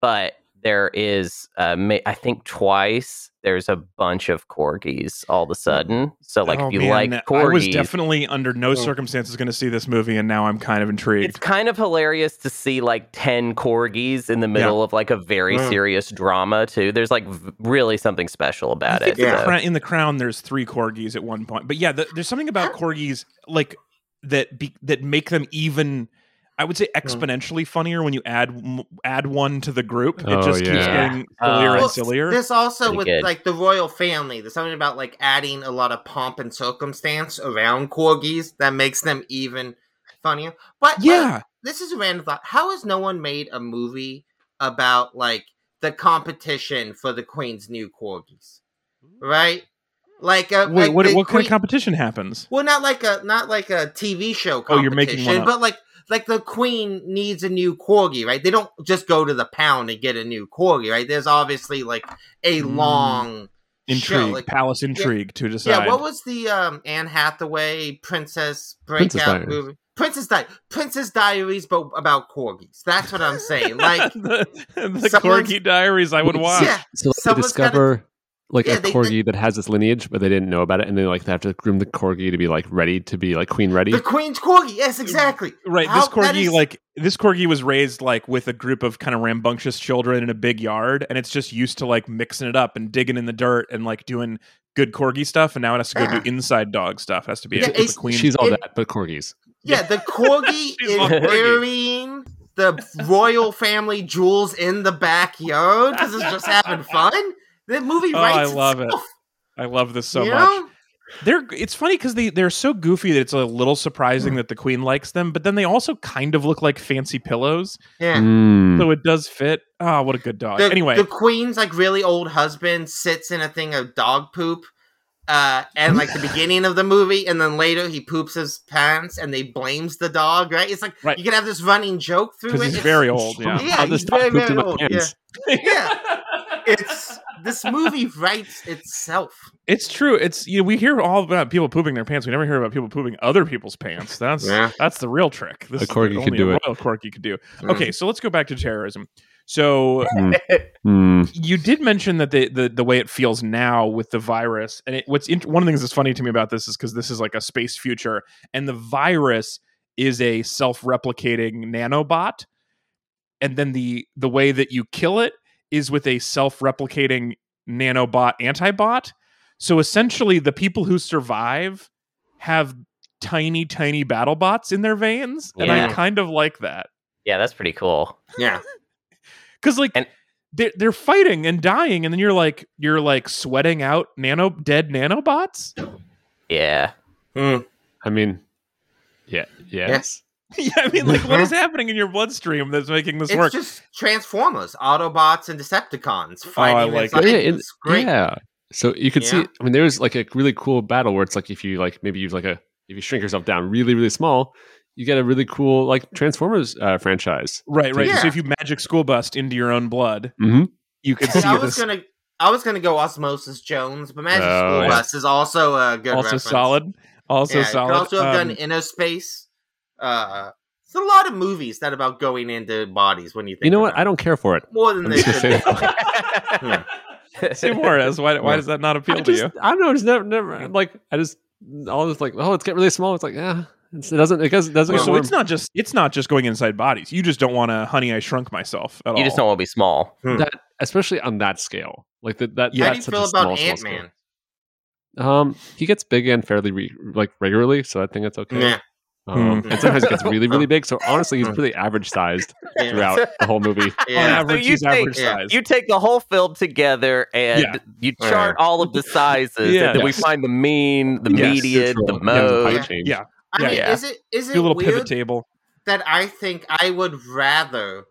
but there is uh, ma- I think twice there's a bunch of corgis all of a sudden. So like Oh, if you man, like corgis I was definitely under no Mm. circumstances going to see this movie, and now I'm kind of intrigued it's kind of hilarious to see like 10 corgis in the middle of like a very serious drama too there's like v- really something special about it in, the Yeah. so- in the Crown, there's three corgis at one point, but yeah, the, there's something about corgis like that be, that make them even I would say hmm. exponentially funnier when you add add one to the group. It Oh, just keeps getting sillier Well, and sillier. There's also Pretty with good. like the royal family. There's something about like adding a lot of pomp and circumstance around corgis that makes them even funnier. But yeah, like, this is a random thought. How has no one made a movie about like the competition for the queen's new corgis? Right? Like a wait, like what the what kind queen- of competition happens? Well, not like a not like a TV show Oh, you're making one up. but like like the queen needs a new corgi, right? They don't just go to the pound and get a new corgi, right? There's obviously like a Mm. long Intrigue, show, like- palace intrigue to decide. yeah. What was the um Anne Hathaway princess Princess breakout Diaries. movie? Princess Di- Princess Diaries, but about corgis. That's what I'm saying. Like, the, the Corgi Diaries I would watch. yeah, So like, they Someone's gotta- discover like Yeah, a they- corgi that has this lineage, but they didn't know about it, and they like they have to groom the corgi to be like ready to be like queen ready. the queen's corgi. Yes, mm, exactly. Right, How- this corgi is- like this corgi was raised like with a group of kind of rambunctious children in a big yard, and it's just used to like mixing it up and digging in the dirt and like doing good corgi stuff, and now it has to go Yeah. do inside dog stuff. It has to be Yeah, a, with it's- the queen. She's all It- that, but corgis. Yeah, the corgi is all burying the royal family jewels in the backyard because it's just having fun. The movie Oh, I writes love it. I love this so you much. know? They're it's funny because they they're so goofy that it's a little surprising that the queen likes them, but then they also kind of look like fancy pillows, Yeah. Mm. so it does fit. Oh, what a good dog! The, anyway, the queen's like really old husband sits in a thing of dog poop. Uh, and like the beginning of the movie, and then later he poops his pants, and they blames the dog. Right? It's like Right. you can have this running joke through it. because he's It's- very old. Yeah, Yeah, How this he's dog very, pooped in very old, pants. Yeah. It's this movie writes itself. It's true. It's you know, we hear all about people pooping their pants. We never hear about people pooping other people's pants. That's Yeah. that's the real trick. This A is corgi what could only do a it. royal corgi could do. Mm. Okay, so let's go back to terrorism. So Mm. you did mention that the, the the way it feels now with the virus, and it, what's int- one of the things that's funny to me about this is because this is like a space future, and the virus is a self replicating nanobot, and then the the way that you kill it is with a self replicating nanobot antibot. So essentially, the people who survive have tiny, tiny battle bots in their veins, and I kind of like that Yeah, that's pretty cool. Yeah. because like And- they're, they're fighting and dying, and then you're like you're like sweating out nano dead nanobots. Yeah. Mm. I mean, yeah, yes. yeah, I mean, like what Mhm. happening in your bloodstream that's making this work? It's work? just Transformers, Autobots, and Decepticons fighting. Oh, I like inside. Yeah, it- It's great. yeah. So you could see. I mean, there's like a really cool battle where it's like if you like maybe you've like a if you shrink yourself down really really small, you get a really cool like Transformers uh, franchise. right, right. Yeah. So if you magic school bust into your own blood, Mm-hmm. you could see I was this. gonna, I was gonna go Osmosis Jones, but Magic Oh, School yeah. Bus is also a good. Also reference. solid. Also yeah, solid. You could also have Um, done Inner Space. Uh, there's a lot of movies that about going into bodies when you think. You know what? about I don't care for it. it. more than I'm they should. say Yeah. Say more, as why, why Yeah. does that not appeal I to just, you? I don't know. It's never, never like I just all just like oh, let's get really small. It's like yeah, it's, it doesn't. It doesn't. It doesn't Wait, so warm. it's not just it's not just going inside bodies. You just don't want to honey I shrunk myself at all. You just don't want to be small. that, especially on that scale. Like that. that How do you that's such a feel about Ant. Man? Um, he gets big and fairly re- like regularly, so I think that's okay. Yeah. Um, Hmm. and sometimes it gets really, really big. So honestly, he's pretty average sized Yeah. throughout the whole movie. On Yeah. average, you he's take- average yeah. size. You take the whole film together and Yeah. you chart all of the sizes, Yeah. and then we find the mean, the Yes, median, the Yeah, the mode. height change. yeah, I Yeah. mean, Yeah. is it is it do a little weird pivot table. that I think I would rather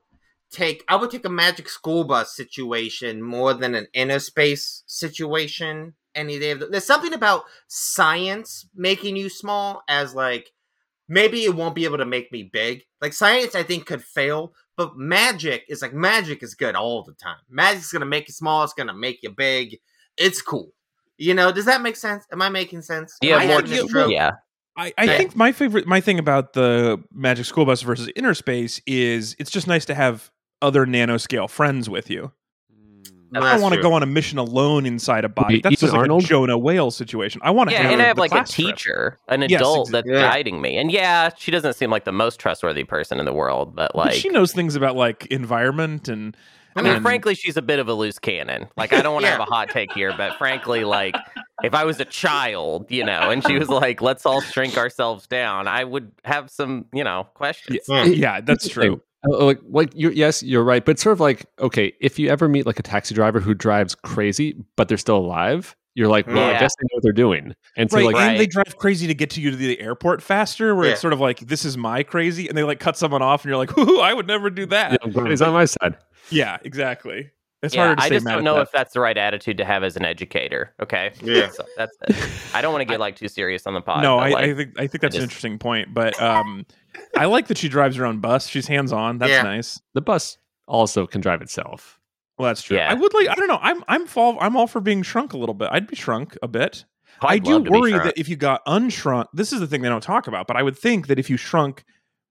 take I would take a magic school bus situation more than an inner space situation any day of the, there's something about science making you small as like maybe it won't be able to make me big like science i think could fail but magic is like magic is good all the time magic's gonna make you small it's gonna make you big it's cool you know does that make sense am i making sense You Am I more. having a stroke? Yeah, I, I Yeah. think my favorite my thing about the Magic School Bus versus Inner Space is it's just nice to have other nanoscale friends with you. I don't want to go on a mission alone inside a body. Maybe That's just even like Arnold? a Jonah Whale situation. I want to yeah, and I have the like a class trip. teacher, an Yes, adult exa- that's Yeah. guiding me. And yeah, she doesn't seem like the most trustworthy person in the world, but But like she knows things about like environment and I mean, and- frankly, she's a bit of a loose cannon. Like, I don't want to Yeah. have a hot take here, but frankly, like, if I was a child, you know, and she was like, "Let's all shrink ourselves down," I would have some, you know, questions. Yeah, yeah that's true. Uh, like, like you're, yes, you're right, but sort of like, okay, if you ever meet like a taxi driver who drives crazy, but they're still alive, you're like, well, Yeah. I guess they know what they're doing, and so right, like, and they drive crazy to get to you to the airport faster. Where Yeah. it's sort of like this is my crazy, and they like cut someone off, and you're like, "Ooh, I would never do that." you know, Bernie's on my side. Yeah, exactly. It's Yeah, harder to I just don't know that. if that's the right attitude to have as an educator. Okay, Yeah. so that's it. I don't want to get like too serious on the pod. no, I, like, I think I think that's an just- interesting point, but um, I like that she drives her own bus. She's hands on. That's Yeah. nice. The bus also can drive itself. Well, that's true. Yeah. I would like. I don't know. I'm I'm fall. I'm all for being shrunk a little bit. I'd be shrunk a bit. I I'd do love to be worry that if you got unshrunk, this is the thing they don't talk about. But I would think that if you shrunk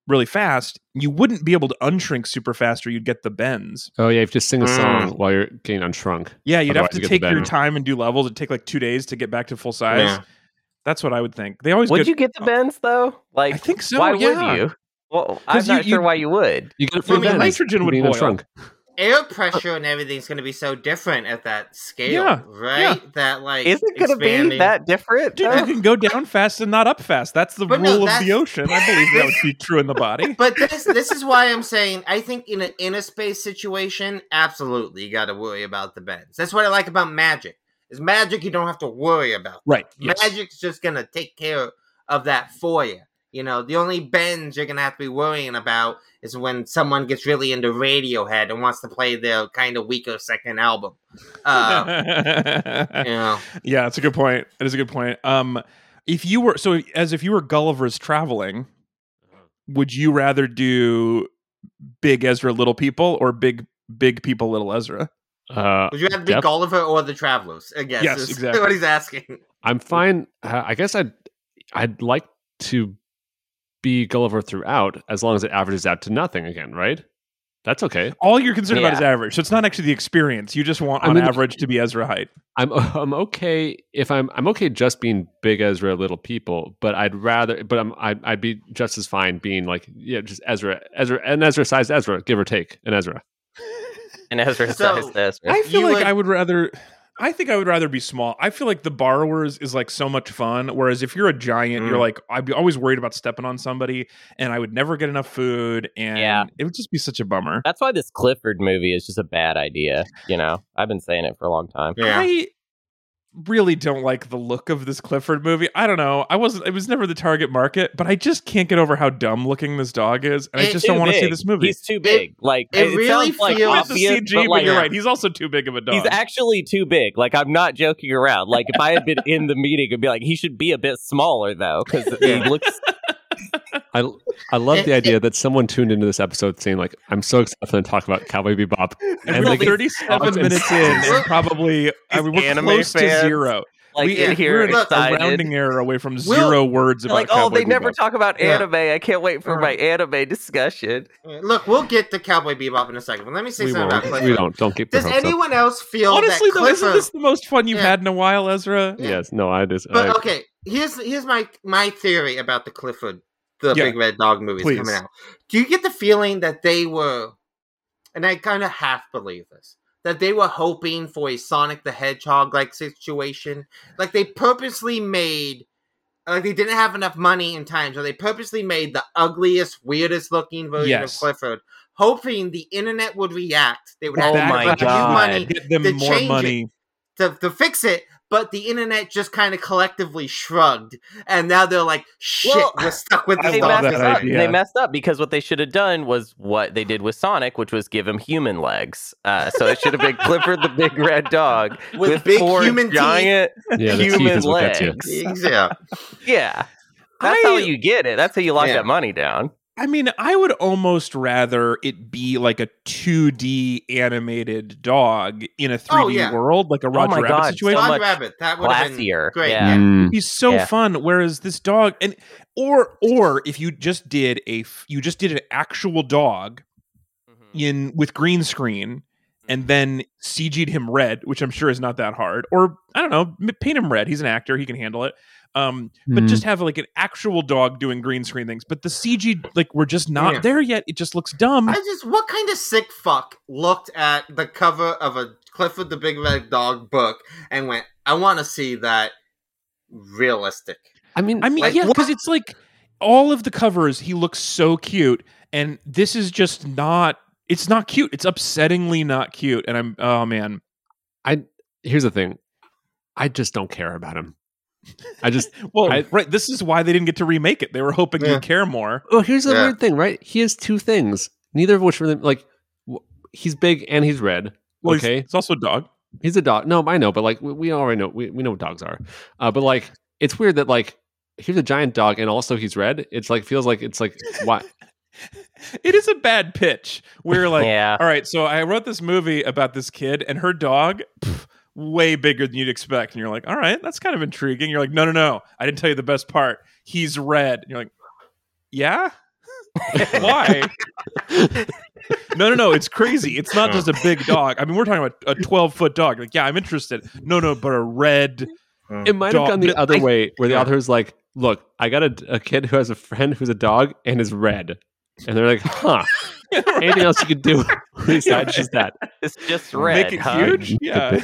really fast, you wouldn't be able to unshrink super fast, or you'd get the bends. Oh yeah, you have to sing a Mm. song while you're getting unshrunk. Yeah, you'd have to you take your time and do levels. It'd take like two days to get back to full size. Yeah. That's what I would think. They always Would get, you get the oh. bends though? Like, I think so. why yeah. would you? Well, I'm 'Cause you- not sure you- why you would. You get it Well, from I mean, nitrogen from would being boil. unshrunk. Air pressure and everything's going to be so different at that scale, Yeah, right? That like Is it going to be that different? Dude, though? you can go down fast and not up fast. That's the But no, rule of the ocean. I believe that would be true in the body. But this this is why I'm saying I think in an in a space situation, absolutely you got to worry about the bends. That's what I like about magic. Is magic you don't have to worry about. Right. Yes. Magic's just gonna take care of that for you. You know, the only bends you're gonna have to be worrying about is when someone gets really into Radiohead and wants to play their kind of weaker second album. Uh, you know, yeah, that's a good point. That is a good point. Um, if you were so as if you were Gulliver's traveling, would you rather do big Ezra, little people, or big big people, little Ezra? Uh, would you have to be Def- Gulliver or the Travelers? I guess Yes, is exactly. what he's asking. I'm fine. Uh, I guess I'd I'd like to be Gulliver throughout, as long as it averages out to nothing again, right? That's okay. All you're concerned about is average. So it's not actually the experience. You just want I on mean- average to be Ezra height. I'm I'm okay if I'm I'm okay just being big Ezra little people, but I'd rather but I'm I'd, I'd be just as fine being like yeah just Ezra Ezra and Ezra sized Ezra give or take an Ezra. And Ezra So- says this. I feel You like would- I would rather. I think I would rather be small. I feel like the borrowers is like so much fun. Whereas if you're a giant, you're Mm. like I'd be always worried about stepping on somebody, and I would never get enough food, and Yeah. it would just be such a bummer. That's why this Clifford movie is just a bad idea. You know, I've been saying it for a long time. Yeah. I really don't like the look of this Clifford movie. I don't know. I wasn't. It was never the target market, but I just can't get over how dumb looking this dog is, and I just don't want to see this movie. He's too big. like it it, really sounds like feels- With the obvious, CG, but but, you're right. He's also too big of a dog. He's actually too big. Like I'm not joking around. Like if I had been in the meeting, I'd be like, he should be a bit smaller though, because he looks. I I love the eh, idea eh. that someone tuned into this episode saying like I'm so excited to talk about Cowboy Bebop and, and we're they get 37 minutes and- in, and probably uh, I mean, we're anime close to zero. Like we, in eh, here, we're look, a rounding error away from Will- zero words about like, oh, Cowboy they never talk about Yeah. anime. I can't wait for my anime discussion. Look, we'll get to Cowboy Bebop in a second, but let me say we something won't about Clifford. we don't don't keep Does hopes up. anyone else feel Honestly, that though, isn't this the most fun you've Yeah. had in a while, Ezra? Yeah. Yes, no, I just But I, okay, here's here's my my theory about the Clifford, the Yeah. Big Red Dog movies Please. coming out. Do you get the feeling that they were, and I kind of half believe this, that they were hoping for a Sonic the Hedgehog like situation? Like they purposely made, like they didn't have enough money and time, so they purposely made the ugliest, weirdest looking version Yes. of Clifford, hoping the internet would react. They would have Oh to my God. money Get them to more change it. money. to, to fix it, but the internet just kind of collectively shrugged, and now they're like, "Shit, Well, we're stuck with this." They dog." messed up. idea. They messed up because what they should have done was what they did with Sonic, which was give him human legs. Uh, so it should have been Clifford the big red dog With big four human teeth. giant yeah, teeth human is what gets you. legs. Yeah, Yeah, that's I- how you get it. That's how you lock Yeah. that money down. I mean, I would almost rather it be like a 2D animated dog in a 3D Oh, yeah. world, like a Roger my Rabbit God, situation. so Rod Rabbit. That would have been great. Yeah. Yeah. He's so Yeah. fun. Whereas this dog, and or or if you just did a you just did an actual dog in with green screen and then CG'd him red, which I'm sure is not that hard. Or I don't know, paint him red. He's an actor; he can handle it. Um, but Hmm. just have like an actual dog doing green screen things. But the CG, like, we're just not Yeah. there yet. It just looks dumb. I just what kind of sick fuck looked at the cover of a Clifford the Big Red Dog book and went, "I want to see that realistic." I mean, I mean, Like, yeah, because it's like all of the covers, he looks so cute, and this is just not. It's not cute. It's upsettingly not cute, and I'm. Oh man. I here's the thing. I just don't care about him. I just Well, I- right. This is why they didn't get to remake it. They were hoping Yeah. you'd care more. Well, here's the Yeah. weird thing, right? He has two things, neither of which really like. He's big and he's red. Well, he's- okay, it's also a dog. he's a dog. No, I know, but like we, we already know we, we know what dogs are. Uh, but like it's weird that like here's a giant dog and also he's red. It's like feels like it's like why It is a bad pitch. We're like, yeah. all right, so I wrote this movie about this kid and her dog, pff, way bigger than you'd expect. And you're like, all right, that's kind of intriguing. You're like, no, no, no. I didn't tell you the best part. He's red. And you're like, yeah? Why? no, no, no. It's crazy. It's not just a oh. big dog. I mean, we're talking about a 12 foot dog. Like, yeah, I'm interested. No, no, but a red. Oh. it might have gone the other I- way where the Yeah. author's like, look, I got a, a kid who has a friend who's a dog and is red. And they're like, huh. Anything else you could do besides just that? It's just red. Make it huh? huge? Yeah.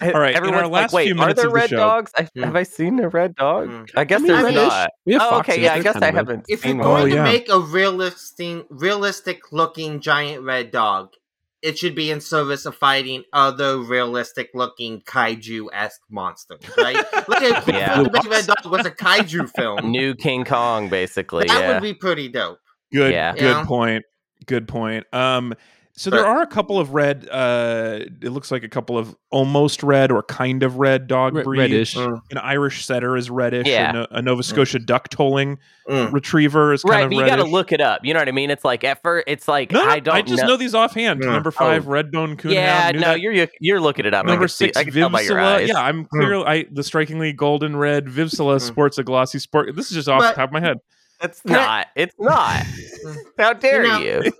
All right, in Everyone's our like, last wait, few are minutes there of the red show- dogs? I, Hmm. Have I seen a red dog? Hmm. I guess I mean, there's I not. We have Oh, foxes. okay, yeah, I They're guess I red. haven't If you're seen Oh, going to make a realistic, realistic looking giant red dog, it should be in service of fighting other realistic looking kaiju esque monsters, right? Look at Clifford Yeah. the Big Red Dog was a kaiju film. New King Kong, basically. that yeah. would be pretty dope. Good, Yeah. good Yeah. point. Good point. Um, so there are a couple of red. Uh, it looks like a couple of almost red or kind of red dog Re- breeds. reddish. Mm. An Irish setter is reddish. Yeah. A, No- a Nova Scotia duck tolling Mm. retriever is kind right, of but you reddish. got to look it up. You know what I mean? It's like at first, it's like No, no, I don't I just know. these offhand. Yeah. Number five, red bone coonhound. Yeah, knew no, that. you're you're looking it up. I Number can see- six, I can tell by your Vizsla. eyes. Yeah, I'm clearly I the strikingly golden red Vizsla Mm. sports a glossy sport. This is just off But- the top of my head. It's not. It's not. How dare know- you?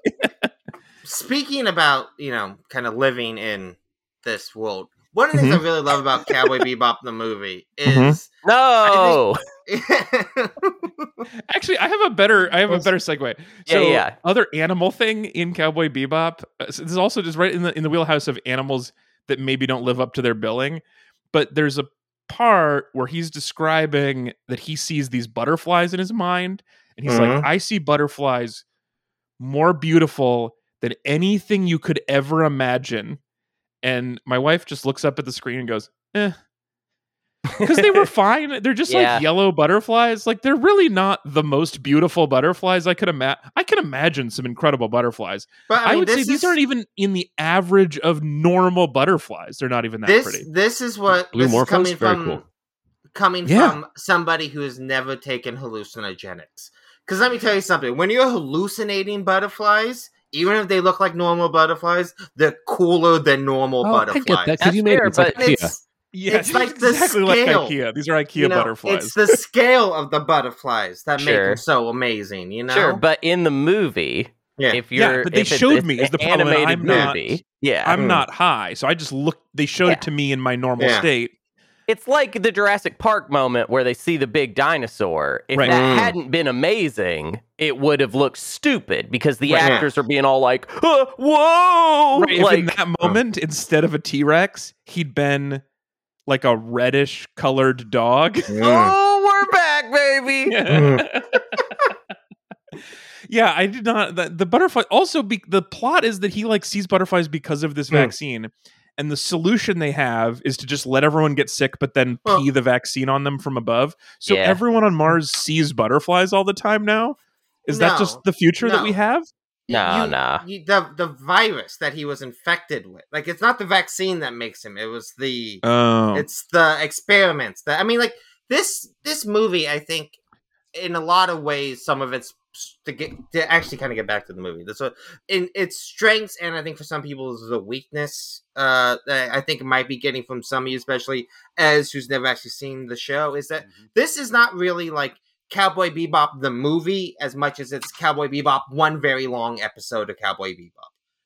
Speaking about, you know, kind of living in this world, one of the things Mm-hmm. I really love about Cowboy Bebop the movie is No. Actually, I have a better. I have a better segue. So, yeah. other animal thing in Cowboy Bebop. uh, so this is also just right in the in the wheelhouse of animals that maybe don't live up to their billing. But there's a part where he's describing that he sees these butterflies in his mind, and he's like, Mhm. "I see butterflies more beautiful than anything you could ever imagine." And my wife just looks up at the screen and goes, "Eh." Because they were fine. They're just Yeah. like yellow butterflies. Like they're really not the most beautiful butterflies I could imagine. I can imagine some incredible butterflies. but I, I, would say this these aren't even in the average of normal butterflies. They're not even that this pretty. this is what Blue this is morphos? coming Very from cool. coming Yeah. from somebody who has never taken hallucinogenics. Because let me tell you something: when you're hallucinating butterflies, even if they look like normal butterflies, they're cooler than normal Oh, I butterflies. get that because you made fair, it. It's like but it's, Yeah, it's like the exactly like scale. IKEA. These are IKEA you know, butterflies. it's the scale of the butterflies that make Sure. them so amazing. You know, Sure, but in the movie, yeah. if you're yeah, but they if showed it's me is the problem, and animated I'm not- movie. Yeah, I'm Mm. not high, so I just look. They showed Yeah. it to me in my normal Yeah. state. it's like the Jurassic Park moment where they see the big dinosaur. If Right. that Mm. hadn't been amazing, it would have looked stupid because the Right. actors are being all like, "Uh, "Whoa!" Right, if like in that moment, instead of a T Rex, he'd been like a reddish colored dog. Mm. "Oh, we're back, baby!" Mm. yeah, I did not. The, the butterfly also be, the plot is that he like sees butterflies because of this Hmm. vaccine, and the solution they have is to just let everyone get sick, but then Well- pee the vaccine on them from above. So Yeah. everyone on Mars sees butterflies all the time now. Is that just the future that we have? No, You- no. you- the the virus that he was infected with, like it's not the vaccine that makes him. It was the Oh, it's the experiments that I mean, like this this movie. I think in a lot of ways, some of it's to get to actually kind of get back to the movie. This one in its strengths, and I think for some people is the weakness. Uh, that I think it might be getting from some of you, especially as who's never actually seen the show, is that this is not really like Cowboy Bebop the movie as much as it's Cowboy Bebop one very long episode of Cowboy Bebop.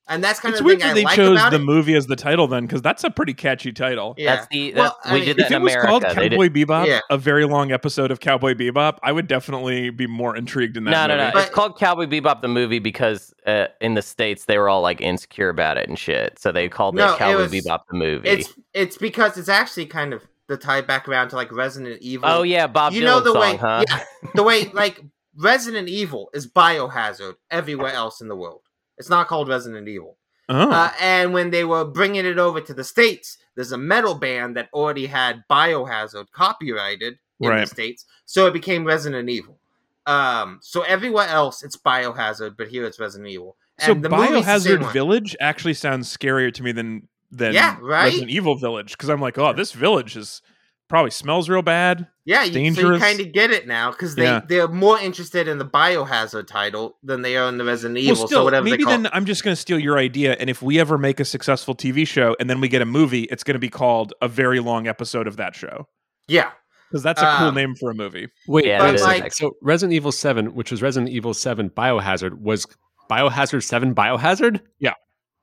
and that's kind it's of the weird thing that I they like chose about the it. movie as the title then, because that's a pretty catchy title. Yeah. That's the Well, that's, I we mean, did that If in it was America. called They did- Cowboy Bebop, Yeah. a very long episode of Cowboy Bebop, I would definitely be more intrigued in that. no, no, movie. no. But- it's called Cowboy Bebop the movie because uh, in the states they were all like insecure about it and shit, so they called No, it it Cowboy was- Bebop the movie. It's it's because it's actually kind of the tie back around to like Resident Evil. oh yeah, Bob you Dylan know the song, way, huh? yeah, the way like Resident Evil is Biohazard everywhere else in the world. It's not called Resident Evil. Oh. Uh, and when they were bringing it over to the states, there's a metal band that already had Biohazard copyrighted in Right. the states, so it became Resident Evil. Um, so everywhere else it's Biohazard, but here it's Resident Evil. so And the movie's the same Biohazard. Village actually sounds scarier to me than than Yeah, right? Resident Evil Village because I'm like, oh, this village is probably smells real bad. Yeah, you, so you dangerous. kind of get it now because they Yeah. they're more interested in the Biohazard title than they are in the Resident Evil. well, so whatever maybe call. then I'm just going to steal your idea, and if we ever make a successful TV show and then we get a movie, it's going to be called a very long episode of that show yeah, because that's a cool Um, name for a movie. Wait, Yeah, wait a is. second. like- so Resident Evil Seven, which was Resident Evil Seven Biohazard, was Biohazard Seven Biohazard? Yeah.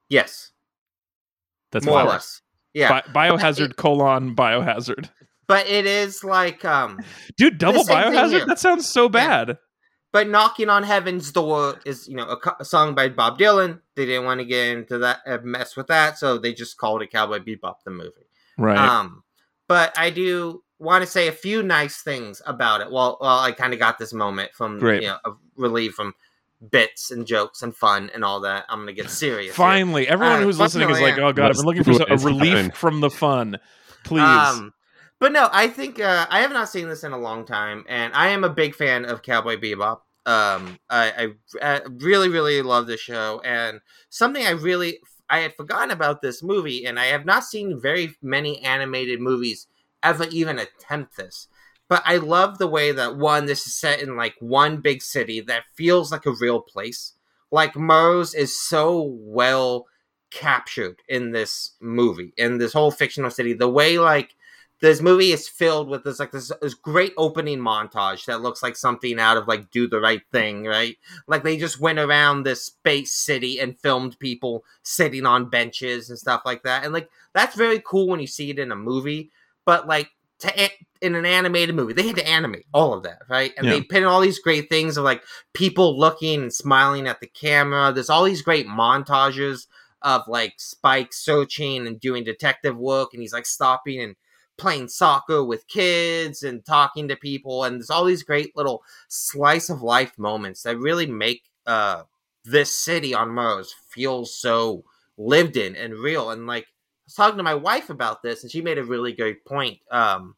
Yes, That's more or less. Yeah, Bi- biohazard colon biohazard. but it is like um, Dude, double biohazard? That sounds so bad. but knocking on heaven's door is you know a, co- a song by Bob Dylan. They didn't want to get into that uh, mess with that, so they just called it Cowboy Bebop the movie. Right. Um, but I do want to say a few nice things about it. Well, well, I kind of got this moment from Great. you know relief from bits and jokes and fun and all that. I'm gonna get serious. here. Finally, everyone Uh, who's listening no, is like, "Oh God, I've been looking for Let's so- do a relief fine. from the fun." Please. Um, but no, I think uh, I have not seen this in a long time, and I am a big fan of Cowboy Bebop. Um, I, I, I really, really love the show, and something I really I had forgotten about this movie, and I have not seen very many animated movies ever even attempt this. But I love the way that one, this is set in like one big city that feels like a real place. Like Mars is so well captured in this movie, in this whole fictional city. The way like this movie is filled with this like this, this great opening montage that looks like something out of like Do the Right Thing, right? Like they just went around this space city and filmed people sitting on benches and stuff like that. And like that's very cool when you see it in a movie, but like to a- in an animated movie, they had to animate all of that, right? And they put in all these great things of like people looking and smiling at the camera. There's all these great montages of like Spike searching and doing detective work, and he's like stopping and playing soccer with kids and talking to people, and there's all these great little slice of life moments that really make uh this city on Mars feel so lived in and real. And like was talking to my wife about this, and she made a really great point. Um,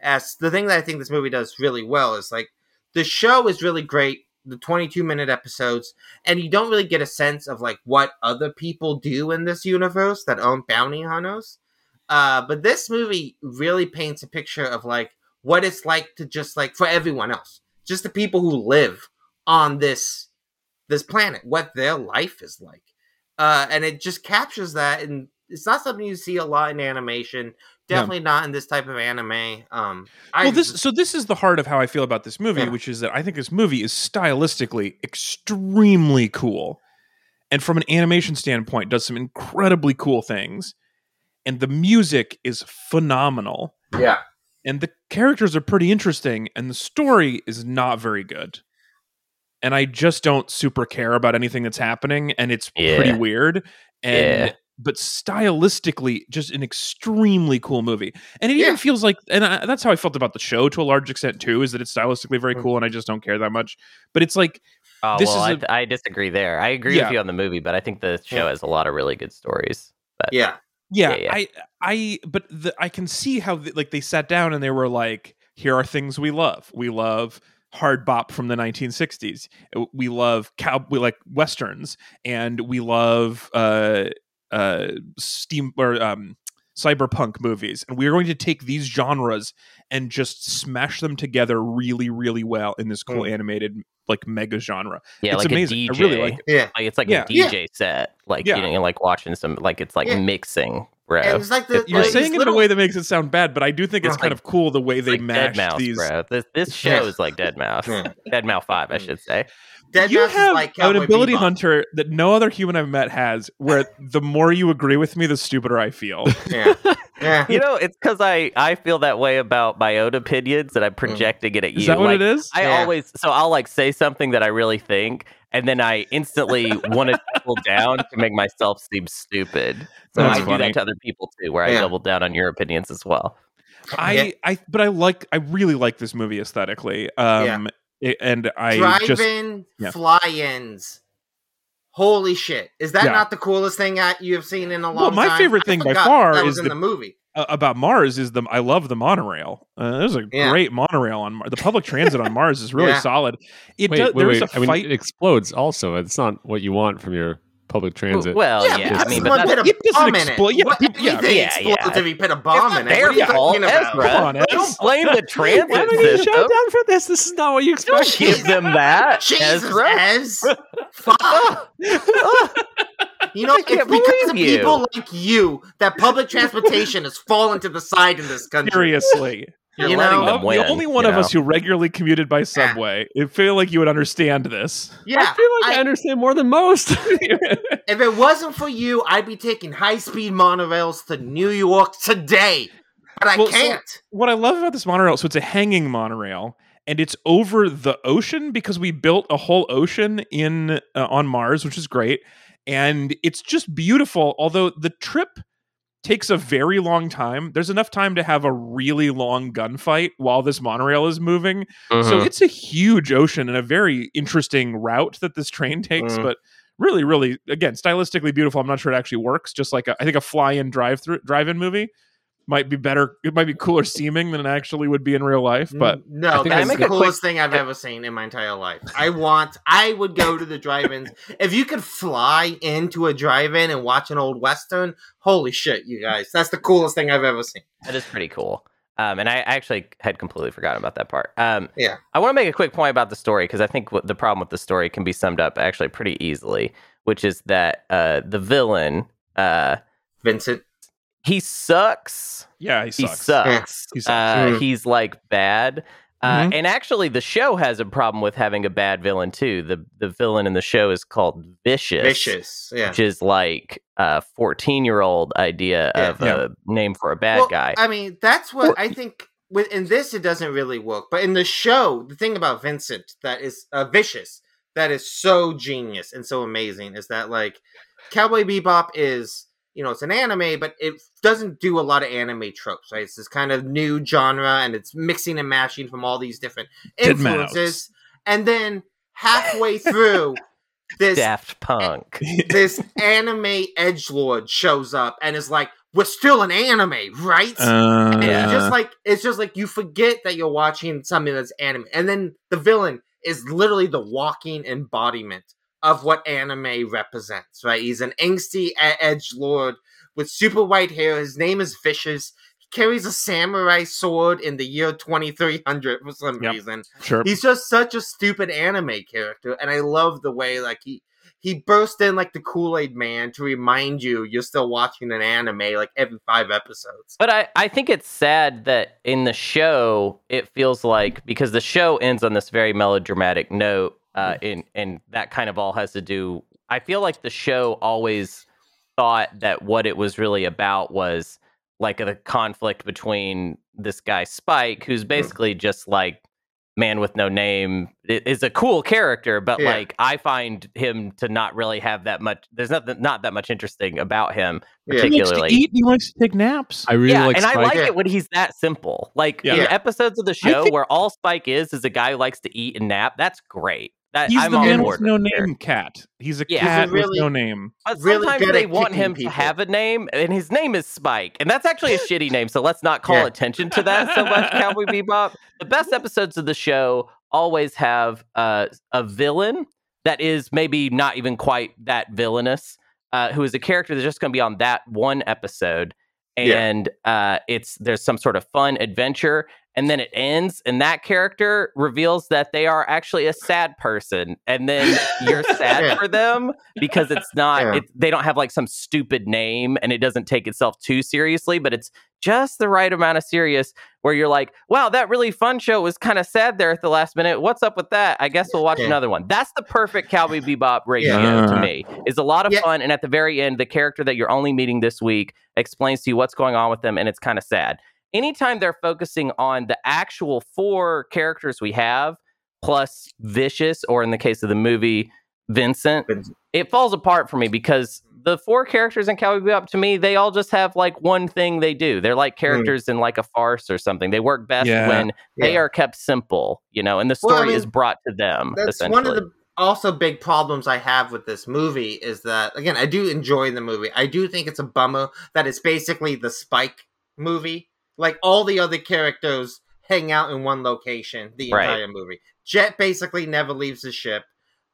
as the thing that I think this movie does really well is like the show is really great, the 22 minute episodes, and you don't really get a sense of like what other people do in this universe that aren't bounty hunters. Uh, but this movie really paints a picture of like what it's like to just like for everyone else, just the people who live on this this planet, what their life is like, uh, and it just captures that. And it's not something you see a lot in animation. Yeah. Definitely not in this type of anime. Um, I well, this so this is the heart of how I feel about this movie, Yeah. which is that I think this movie is stylistically extremely cool, and from an animation standpoint, does some incredibly cool things, and the music is phenomenal, yeah. and the characters are pretty interesting, and the story is not very good. And I just don't super care about anything that's happening, and it's pretty weird. And Yeah. But stylistically, just an extremely cool movie. And it Yeah. even feels like, and I, that's how I felt about the show to a large extent too, is that it's stylistically very Mm. cool, and I just don't care that much. But it's like, Oh, This well, is I a- th- I disagree there. I agree Yeah. with you on the movie, but I think the show has a lot of really good stories. Yeah. yeah, Yeah, yeah. I, I, but the, I can see how the, like they sat down and they were like, here are things we love. We love hard bop from the 1960s. Uh, We love cow, we like westerns, and we love uh, uh, steam or um, cyberpunk movies. And we are going to take these genres and just smash them together really, really well in this cool animated like mega genre. Yeah, It's like amazing. a I DJ. really like it. Yeah. Like it's like Yeah. a DJ set. Like Yeah. you know, like watching some like it's like Yeah. mixing, bro. And it's like the You're like, saying these it in a way that makes it sound bad, but I do think it's Yeah. kind of cool the way they like mash these. bro. This this show is like Dead Mouse. Dead Mouse Five, I should say. Dead you Mouse is have like an ability Bebop. hunter that no other human I've met has. Where the more you agree with me, the stupider I feel. Yeah, yeah. You know, it's because I I feel that way about my own opinions, and I'm projecting it at you. Is that what Like, it is? I Yeah. always so I'll like say something that I really think, and then I instantly want to double down to make myself seem stupid. So That's I do that to other people too, where I double down on your opinions as well. I, Yeah. I, but I like, I really like this movie aesthetically. Um, i- and I just, Drive-in yeah. fly-ins. Holy shit! Is that Yeah. not the coolest thing that you have seen in a long Well, my time? favorite thing by far that was is in the- the movie. uh, about Mars is the I love the monorail. Uh, there's a Yeah. great monorail on Mars. The public transit on Mars is really Yeah. solid. It wait, does, wait, there's wait. a I mean, fight. it explodes. Also, it's not what you want from your public transit. Well, yeah, because I mean, but someone put a it doesn't bomb in explode- it. yeah, What- people- yeah, yeah, yeah. if you put a bomb it's in it. their What are you fault, about? Ezra. Come on, Ez. Don't blame the transit Why don't you shut down for this? This is not what you Don't expect. give them that, Jesus, Ezra. Ez. Fuck. You know, it's because of you. people like you that public transportation has fallen to the side in this country. Seriously, You're You letting know? them win. the only one you of know? us who regularly commuted by subway. it feel like you would understand this. Yeah, I feel like I, I- understand more than most. if it wasn't for you, I'd be taking high-speed monorails to New York today, but I Well, so- can't. what I love about this monorail, so it's a hanging monorail, and it's over the ocean because we built a whole ocean in uh, on Mars, which is great, and it's just beautiful. Although the trip takes a very long time, there's enough time to have a really long gunfight while this monorail is moving. So Mhm. it's a huge ocean and a very interesting route that this train takes, Mm. but. Really, really, again, stylistically beautiful. I'm not sure it actually works. Just like a, I think a fly-in drive-through drive-in movie might be better. It might be cooler seeming than it actually would be in real life. But no, I that's make the a quick- coolest thing I've ever seen in my entire life. I want, I would go to the drive-ins if you could fly into a drive-in and watch an old western. Holy shit, you guys! That's the coolest thing I've ever seen. That is pretty cool. Um, and I actually had completely forgotten about that part. Um, Yeah. I want to make a quick point about the story because I think what the problem with the story can be summed up actually pretty easily, which is that uh, the villain, uh, Vincent, he sucks. yeah, he He sucks. sucks. He sucks. Uh, Mm. He's like bad. Uh, Mhm. And actually, the show has a problem with having a bad villain too. The the villain in the show is called Vicious, vicious, yeah. which is like a fourteen year old idea Yeah. of Yeah. a name for a bad Well, guy. I mean, that's what I think. With in this, it doesn't really work. But in the show, the thing about Vincent that is uh, vicious, that is so genius and so amazing, is that like Cowboy Bebop is, you know, it's an anime, but it doesn't do a lot of anime tropes. Right? It's this kind of new genre, and it's mixing and mashing from all these different influences. And then halfway through this Daft Punk. this anime edge lord shows up and is like, "We're still an anime, right?" Uh, And Yeah. it's just like it's just like you forget that you're watching something that's anime, and then the villain is literally the walking embodiment of what anime represents. Right? He's an angsty edge lord with super white hair. His name is Vicious. He carries a samurai sword in the year 2300 for some Yep. reason sure. he's just such a stupid anime character and i love the way like he he burst in like the kool-aid man to remind you you're still watching an anime like every five episodes But I, I think it's sad that in the show it feels like because the show ends on this very melodramatic note, uh, in and that kind of all has to do. I feel like the show always thought that what it was really about was like the conflict between this guy Spike, who's basically just like man with no name, is a cool character, but Yeah. like I find him to not really have that much. There's not not that much interesting about him, Yeah. he likes to eat. He likes to take naps. I really yeah, like and I like Yeah. it when he's that simple. Like Yeah. in episodes of the show think- where all Spike is is a guy who likes to eat and nap. That's great. That He's I'm the man with no there. name cat. He's a Yeah. cat He's a really- with no name. But sometimes good they want him people. to have a name, and his name is Spike, and that's actually a shitty name. So let's not call Yeah. attention to that so much. Cowboy Bebop. The best episodes of the show always have uh, a villain that is maybe not even quite that villainous, uh, who is a character that's just going to be on that one episode, Yeah. and uh, it's there's some sort of fun adventure. And then it ends and that character reveals that they are actually a sad person and then you're sad Yeah. for them because it's not Yeah. it, they don't have like some stupid name and it doesn't take itself too seriously but it's just the right amount of serious where you're like wow that really fun show was kind of sad there at the last minute. What's up with that? I guess we'll watch Yeah. another one. That's the perfect cowboy bebop ratio to me. Is a lot of fun and at the very end the character that you're only meeting this week explains to you what's going on with them and it's kind of sad anytime they're focusing on the actual four characters we have plus vicious or in the case of the movie vincent Vincent. it falls apart for me because the four characters in Cowboy Bebop to me they all just have like one thing they do they're like hmm. characters in like a farce or something they work best Yeah. when they are kept simple you know and the Well, I story mean, is brought to them That's one of the also big problems I have with this movie is that again I do enjoy the movie. I do think it's a bummer that it's basically the Spike movie. Like all the other characters hang out in one location the Right. entire movie. Jet basically never leaves the ship.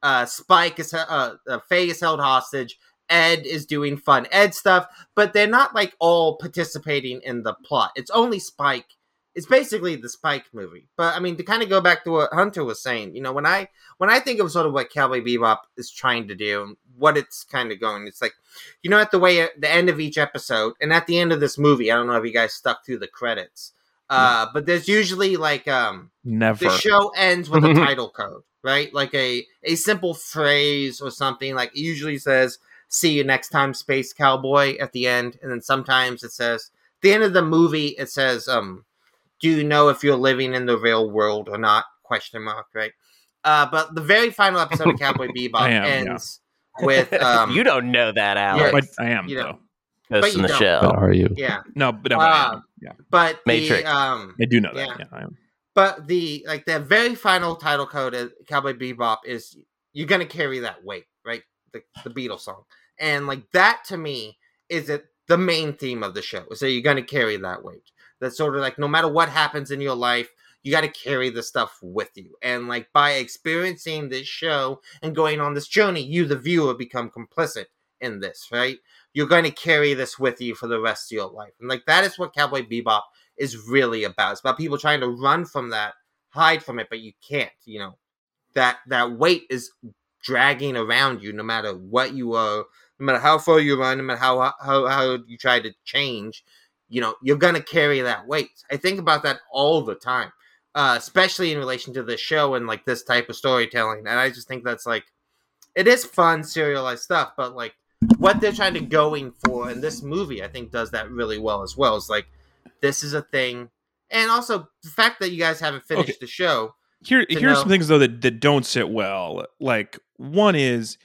Uh, Spike is uh, uh, Faye is held hostage. Ed is doing fun Ed stuff, but they're not like all participating in the plot. It's only Spike. It's basically the Spike movie. But I mean, to kind of go back to what Hunter was saying, you know, when I when I think of sort of what Cowboy Bebop is trying to do, what it's kind of going, it's like, you know, at the way at the end of each episode, and at the end of this movie, I don't know if you guys stuck through the credits, uh, but there's usually like um Never. the show ends with a title code, right? Like a a simple phrase or something. Like it usually says "See you next time, Space Cowboy" at the end, and then sometimes it says the end of the movie it says um do you know if you're living in the real world or not? Question mark, right? Uh, but the very final episode of Cowboy Bebop am, ends with um, you don't know that Yeah. alex I, I am You know. though. Ghost but in you the don't. shell But are you? yeah, No, but no, but I am. Uh, yeah, but Matrix. The, um, I do know that. yeah. Yeah, I am. But the like the very final title code of Cowboy Bebop is you're gonna carry that weight, right? The the Beatles song, and like that to me is it the main theme of the show. So you're gonna carry that weight. That's sort of like no matter what happens in your life, you got to carry the stuff with you. And like by experiencing this show and going on this journey, you the viewer become complicit in this, right? You're going to carry this with you for the rest of your life. And like that is what Cowboy Bebop is really about. It's about people trying to run from that, hide from it, but you can't. You know, that that weight is dragging around you, no matter what you are, no matter how far you run, no matter how how how you try to change. You know, you're gonna carry that weight. I think about that all the time, uh, especially in relation to the show and like this type of storytelling. And I just think that's like, it is fun serialized stuff, but like what they're trying to going for in this movie, I think does that really well as well. It's like this is a thing, and also the fact that you guys haven't finished Okay. the show. Here, here's know- some things though that, that don't sit well. Like one is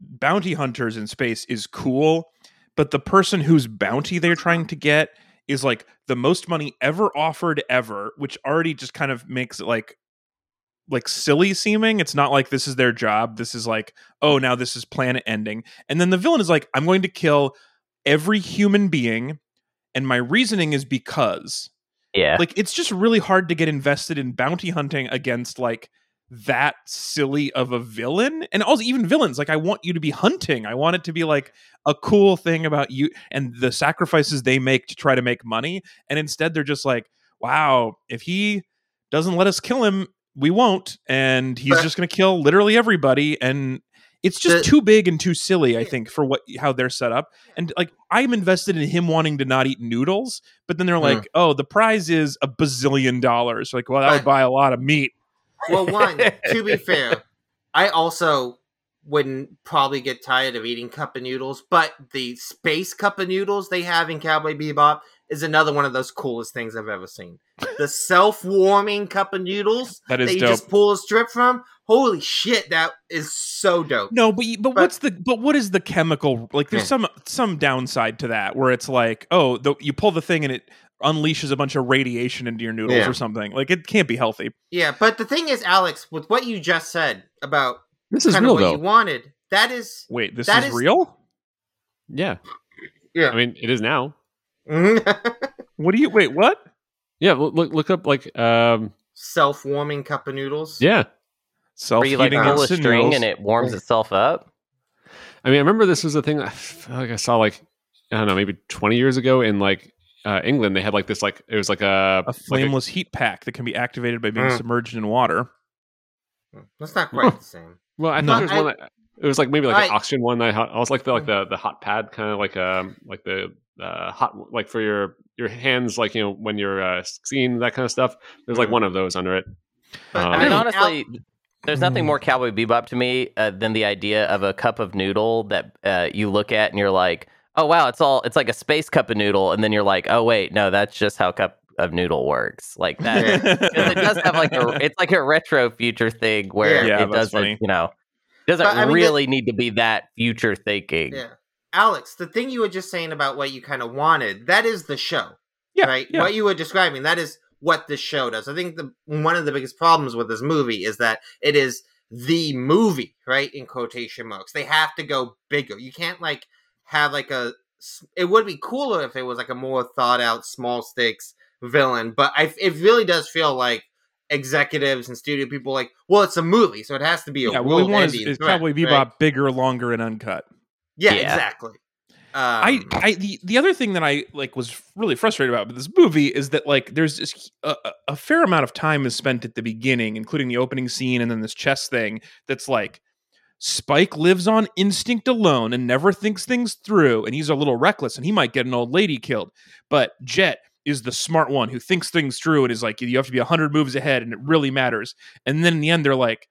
bounty hunters in space is cool, but the person whose bounty they're trying to get is like the most money ever offered ever, which already just kind of makes it like like silly seeming. It's not like this is their job. This is like, oh, now this is planet ending. And then the villain is like, I'm going to kill every human being, and my reasoning is because yeah like it's just really hard to get invested in bounty hunting against like that silly of a villain? And also even villains like i want you to be hunting. I want it to be like a cool thing about you and the sacrifices they make to try to make money. And instead they're just like wow if he doesn't let us kill him we won't. And he's just going to kill literally everybody. And it's just too big and too silly i think for what how they're set up. And like i'm invested in him wanting to not eat noodles but then they're Hmm. like oh the prize is a bazillion dollars. Like well that would buy a lot of meat Well, one to be fair, I also wouldn't probably get tired of eating cup of noodles, but the space cup of noodles they have in Cowboy Bebop is another one of those coolest things I've ever seen. The self-warming cup of noodles That is that you dope. just pull a strip from. Holy shit, that is so dope. no but but, But- what's the but what is the chemical like there's Yeah. some some downside to that where it's like oh the, you pull the thing and it unleashes a bunch of radiation into your noodles Yeah. or something like it can't be healthy Yeah, but the thing is, Alex, with what you just said about This is kind real of what though. you wanted, that is wait this That is, is- real Yeah. Yeah. I mean, it is now. what do you wait what Yeah. Look, look, look up like, um, self-warming cup of noodles. yeah. self where you like heating pull a string noodles. and it warms itself up I mean, I remember this was a thing I feel like I saw like I don't know, maybe 20 years ago in like uh, England, they had like this like it was like a a flameless like a, heat pack that can be activated by being mm. submerged in water. That's not quite the same. Well, I thought no, there was I, one that it was like maybe like I, an oxygen one. I, I was like the like the the hot pad kind of like um like the uh, hot like for your your hands like you know when you're uh, skiing that kind of stuff. There's like mm. one of those under it. But, um, I mean, honestly, there's nothing more Cowboy Bebop to me uh, than the idea of a cup of noodle that uh, you look at and you're like, oh wow, it's all it's like a space cup of noodle, and then you're like, oh wait, no, that's just how cup of noodle works. Like that, it does have like a it's like a retro future thing where yeah, it doesn't, funny. you know, doesn't but, I mean, really need to be that future thinking. Yeah. Alex, the thing you were just saying about what you kind of wanted, that is the show. Yeah. Right? Yeah. What you were describing, that is what this show does. I think the one of the biggest problems with this movie is that it is the movie, right? In quotation marks. They have to go bigger. You can't like have like a it would be cooler if it was like a more thought out small stakes villain, but I, it really does feel like executives and studio people like, well, it's a movie, so it has to be a yeah. What we want is, is probably Bebop right? bigger, longer, and uncut. Yeah, yeah. exactly. Um, I, I, the, the other thing that I like was really frustrated about with this movie is that like there's this, a, a fair amount of time is spent at the beginning, including the opening scene and then this chess thing. That's like Spike lives on instinct alone and never thinks things through, and he's a little reckless, and he might get an old lady killed. But Jet is the smart one who thinks things through and is like, you have to be 100 moves ahead and it really matters. And then in the end, they're like,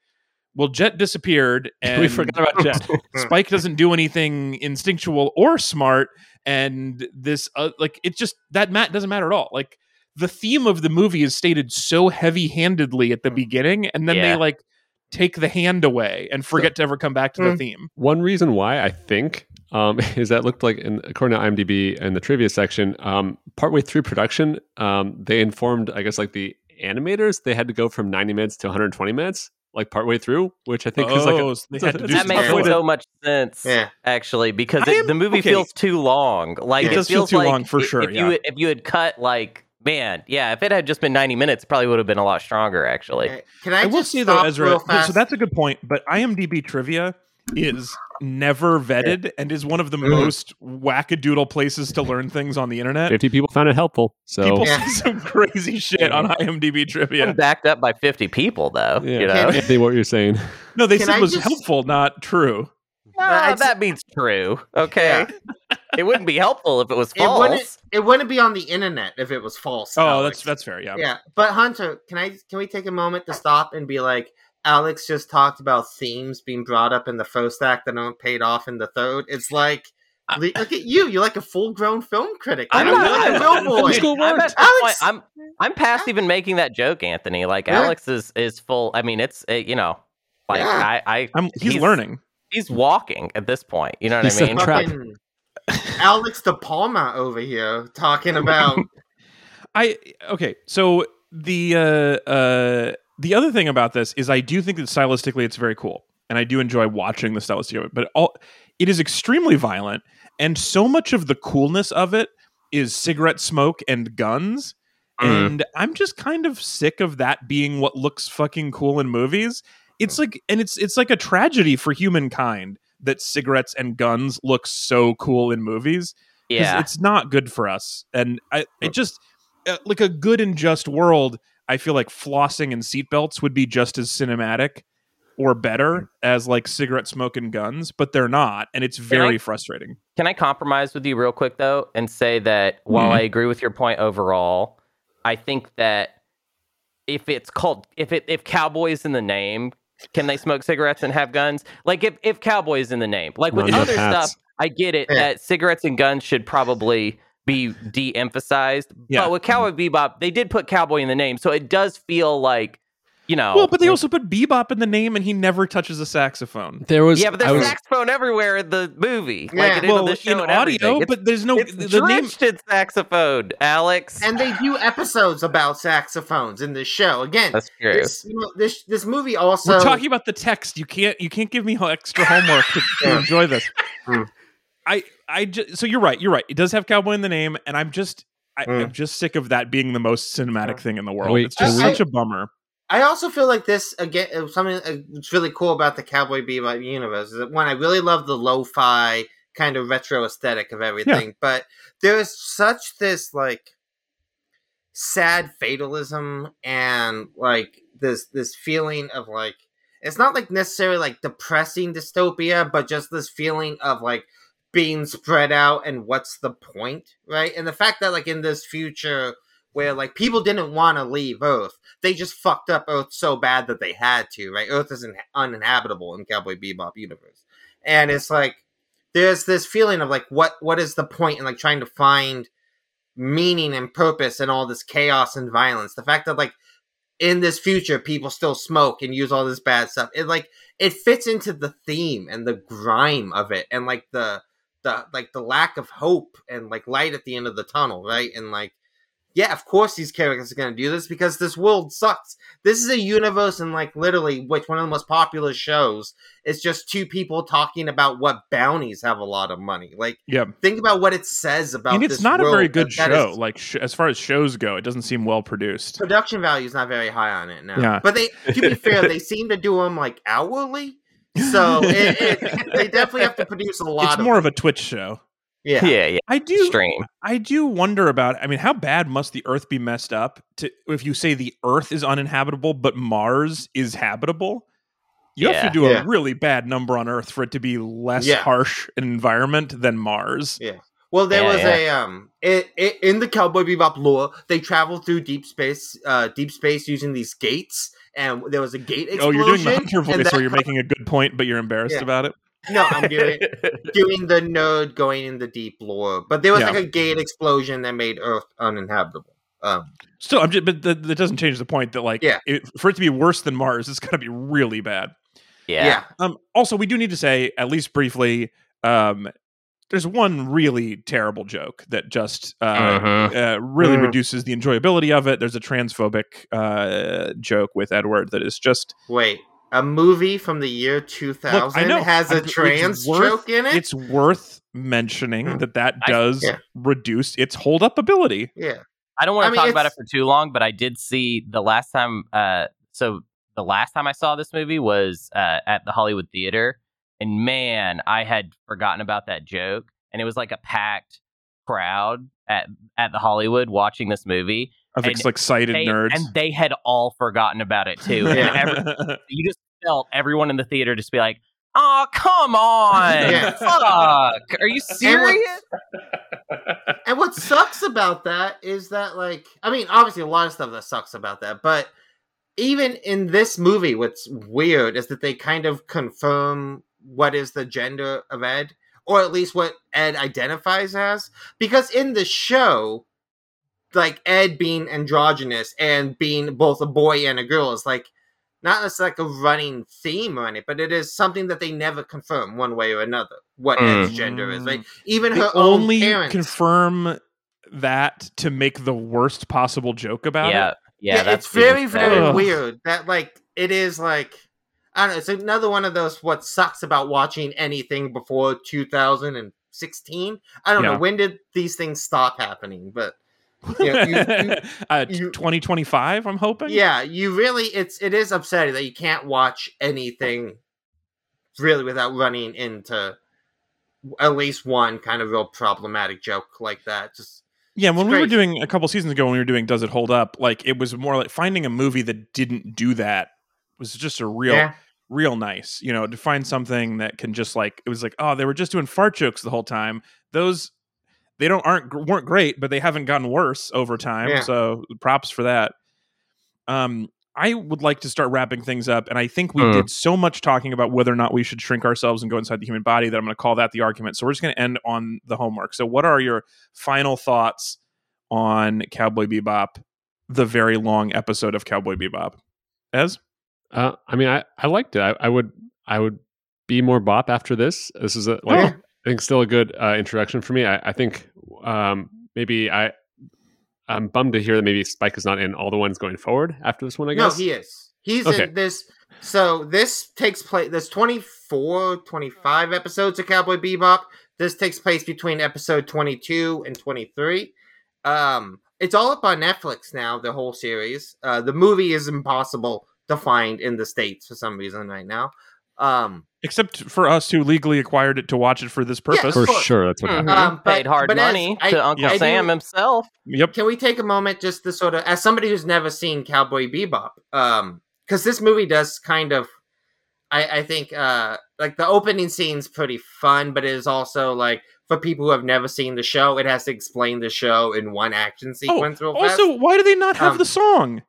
well, Jet disappeared and we forgot about Jet. Spike doesn't do anything instinctual or smart. And this, uh, like, it just, that mat doesn't matter at all. Like, the theme of the movie is stated so heavy handedly at the beginning, and then yeah. they like take the hand away and forget to ever come back to the hmm. theme. One reason why I think um, is that looked like, in, according to IMDb and the trivia section, um, partway through production, um, they informed, I guess, like the animators, they had to go from 90 minutes to 120 minutes, like partway through, which I think oh, is like a, oh, that makes so much sense, yeah. actually, because it, am, the movie okay. feels too long. Like it, it does feels feel too like long for sure. If yeah. you if you had cut like man, yeah, if it had just been 90 minutes, it probably would have been a lot stronger, actually. Can I, I will say though, Ezra, so that's a good point, but IMDb trivia is never vetted and is one of the mm. most wackadoodle places to learn things on the internet. 50 people found it helpful. So people yeah. see some crazy shit yeah. on IMDb trivia. I'm backed up by 50 people though. Yeah. You know? Can, what you're saying. No, they Can said it was just... helpful, not true. No, uh, that means true. Okay. Yeah. it wouldn't be helpful if it was false. It wouldn't, it wouldn't be on the internet if it was false. Oh, Alex. that's that's fair. Yeah. Yeah. But Hunter, can I can we take a moment to stop and be like, Alex just talked about themes being brought up in the first act that aren't paid off in the third. It's like look at you. You're like a full grown film critic. I'm, not, a real boy. I'm, Alex, I'm, I'm past even making that joke, Anthony. Like yeah. Alex is is full. I mean, it's it, you know, like yeah. I, I I'm, he's, he's, learning. He's walking at this point. You know what he's I mean? Fucking Alex De Palma over here talking about. I okay. So the uh uh the other thing about this is I do think that stylistically it's very cool, and I do enjoy watching the stylistic of it. But all it is extremely violent, and so much of the coolness of it is cigarette smoke and guns. Mm. And I'm just kind of sick of that being what looks fucking cool in movies. It's like, and it's it's like a tragedy for humankind that cigarettes and guns look so cool in movies. Yeah, it's not good for us. And I, it just uh, like a good and just world I feel like flossing and seatbelts would be just as cinematic or better as like cigarette smoke and guns, but they're not, and it's very I, frustrating. Can I compromise with you real quick though, and say that while mm-hmm. I agree with your point overall, I think that if it's called if it if cowboys in the name, can they smoke cigarettes and have guns? Like if if cowboy is in the name, like with other stuff, I get it yeah. that cigarettes and guns should probably be de-emphasized. Yeah. But with Cowboy Bebop, they did put cowboy in the name, so it does feel like you know. Well, but they also put Bebop in the name, and he never touches a saxophone. There was yeah, but there's was, saxophone everywhere in the movie, yeah. like well, in, the in audio, but there's no it's the name in saxophone, Alex. And they do episodes about saxophones in the show. Again, that's true. This, you know, this this movie also. We're talking about the text. You can't you can't give me extra homework to, to enjoy this. Hmm. I I just so you're right. You're right. It does have cowboy in the name, and I'm just I, am mm. just sick of that being the most cinematic thing in the world. Wait, it's just I, such a bummer. I also feel like this again. Uh, something that's really cool about the Cowboy Bebop universe is that one, I really love the lo-fi kind of retro aesthetic of everything. Yeah. But there is such this like sad fatalism and like this this feeling of like it's not like necessarily like depressing dystopia, but just this feeling of like being spread out and what's the point, right? And the fact that like in this future where like people didn't want to leave Earth, they just fucked up Earth so bad that they had to, right? Earth is uninhabitable in Cowboy Bebop universe, and it's like there's this feeling of like what what is the point in like trying to find meaning and purpose in all this chaos and violence. The fact that like in this future people still smoke and use all this bad stuff. It like it fits into the theme and the grime of it and like the the like the lack of hope and like light at the end of the tunnel, right? And like yeah, of course these characters are going to do this because this world sucks. This is a universe and like literally which one of the most popular shows is just two people talking about what bounties have a lot of money. Like, yeah, think about what it says about. And it's not a very good show. Is, like sh- as far as shows go, it doesn't seem well produced. Production value is not very high on it now. Yeah. but they to be fair, they seem to do them like hourly. So it, it, they definitely have to produce a lot. It's more of a Twitch show. Yeah. Yeah, yeah. I do stream. I do wonder about I mean, how bad must the Earth be messed up to if you say the Earth is uninhabitable but Mars is habitable? You yeah. have to do yeah. a really bad number on Earth for it to be less yeah. harsh an environment than Mars. Yeah. Well, there was a um, it, it, in the Cowboy Bebop lore, they traveled through deep space, uh, deep space using these gates, and there was a gate explosion. Oh, you're doing the hunter voice, where you're making a good point, but you're embarrassed about it. No, I'm doing doing the node going in the deep lore, but there was yeah. like a gate explosion that made Earth uninhabitable. Um, Still, I'm just, but that, that doesn't change the point that like, yeah. It, for it to be worse than Mars, it's got to be really bad. Yeah. yeah. Um. Also, we do need to say, at least briefly, um, there's one really terrible joke that just uh, uh-huh. uh, really uh reduces the enjoyability of it. There's a transphobic uh, joke with Edward that is just wait a movie from the year 2000 Look, has a trans worth, joke in it. It's worth mentioning hmm. that that does I, yeah. reduce its hold up ability. Yeah. I don't want to I talk about it for too long, but I did see the last time. Uh, so the last time I saw this movie was uh, at the Hollywood Theater, and man, I had forgotten about that joke, and it was like a packed crowd at at the Hollywood watching this movie of and excited they, nerds, and they had all forgotten about it too. yeah. every, you just felt everyone in the theater just be like, "Oh, come on, yeah. fuck, are you serious?" And, and what sucks about that is that, like, I mean, obviously, a lot of stuff that sucks about that, but even in this movie, what's weird is that they kind of confirm what is the gender of Ed, or at least what Ed identifies as, because in the show like Ed being androgynous and being both a boy and a girl is like not necessarily like a running theme or anything, but it is something that they never confirm one way or another what mm. Ed's gender is. Like Even they her only parents, confirm that to make the worst possible joke about yeah. it. Yeah, yeah it's very very Ugh. weird that like it is like I don't know. It's another one of those what sucks about watching anything before 2016. I don't yeah. know when did these things stop happening, but you know, you, you, uh, 2025 i'm hoping? Yeah you really it's it is upsetting that you can't watch anything really without running into at least one kind of real problematic joke like that. Just yeah when we were doing a couple seasons ago when we were doing does it hold up like it was more like finding a movie that didn't do that was just a real yeah. real nice you know to find something that can just like it was like oh they were just doing fart jokes the whole time. Those they don't aren't weren't great, but they haven't gotten worse over time. Yeah. So props for that. Um, I would like to start wrapping things up, and I think we mm. did so much talking about whether or not we should shrink ourselves and go inside the human body that I'm going to call that the argument. So we're just going to end on the homework. So, what are your final thoughts on Cowboy Bebop, the very long episode of Cowboy Bebop? Ez, uh, I mean, I I liked it. I, I, would I would be more bop after this. This is a like oh. I think still a good uh, introduction for me. I, I think um, maybe I I'm bummed to hear that maybe Spike is not in all the ones going forward after this one. I guess no, he is. He's okay. in this. So this takes place. There's 24, 25 episodes of Cowboy Bebop. This takes place between episode 22 and 23. Um, it's all up on Netflix now. The whole series. Uh, the movie is impossible to find in the states for some reason right now. Um, Except for us who legally acquired it to watch it for this purpose. of For course. sure, that's what Mhm. happened. Um, but- Paid hard but money I- to Uncle I do- Sam himself. Yep. Can we take a moment just to sort of, as somebody who's never seen Cowboy Bebop, um, because this movie does kind of, I, I think, uh, like the opening scene's pretty fun, but it is also like for people who have never seen the show, it has to explain the show in one action sequence real fast Also, why do they not have Um, the song?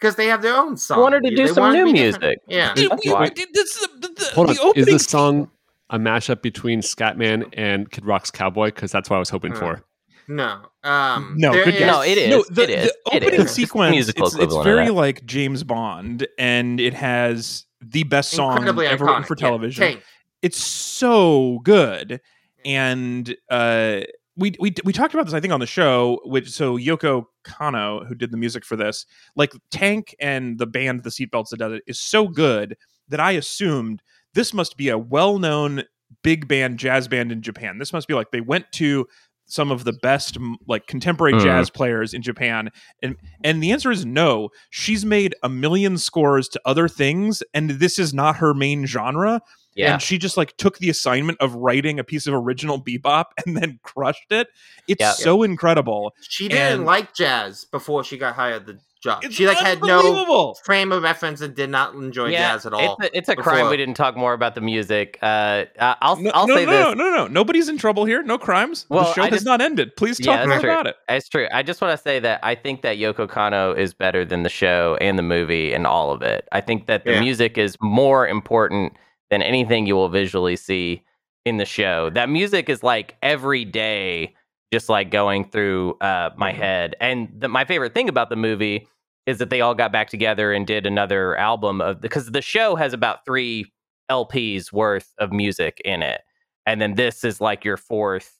Because they have their own song. wanted to do They some new be different. music. Yeah, Dude, That's why. this- the, the- Hold the on, is opening this song a mashup between Scatman and Kid Rock's Cowboy? Because that's what I was hoping Uh, for. no, um, No, good is- No, it is. No, the, It is. the opening is. sequence Musical it's, it's very like James Bond, and it has the best song incredibly ever written for television. Tank. it's so good, and uh, we we we talked about this I think on the show. Which so Yoko Kanno, who did the music for this, like Tank and the band The Seatbelts that does it, is so good that I assumed this must be a well-known big band jazz band in Japan. This must be like they went to some of the best like contemporary Mhm. jazz players in Japan and and the answer is no. She's made a million scores to other things and this is not her main genre Yeah. and she just like took the assignment of writing a piece of original bebop and then crushed it. It's Yeah. so incredible. She didn't And- like jazz before she got hired the job. She like had no frame of reference and did not enjoy yeah, jazz at all. It's a, it's a crime we didn't talk more about the music. Uh, uh, I'll No, I'll no, say no, this. no, no, no. Nobody's in trouble here. No crimes. Well, the show I has just- not ended. Please Yeah, talk that's more true. about it. It's true. I just want to say that I think that Yoko Kanno is better than the show and the movie and all of it. I think that the Yeah. music is more important than anything you will visually see in the show. That music is like every day, just like going through uh, my Mm-hmm. head. And the, my favorite thing about the movie is that they all got back together and did another album of because the show has about three LPs worth of music in it, and then this is like your fourth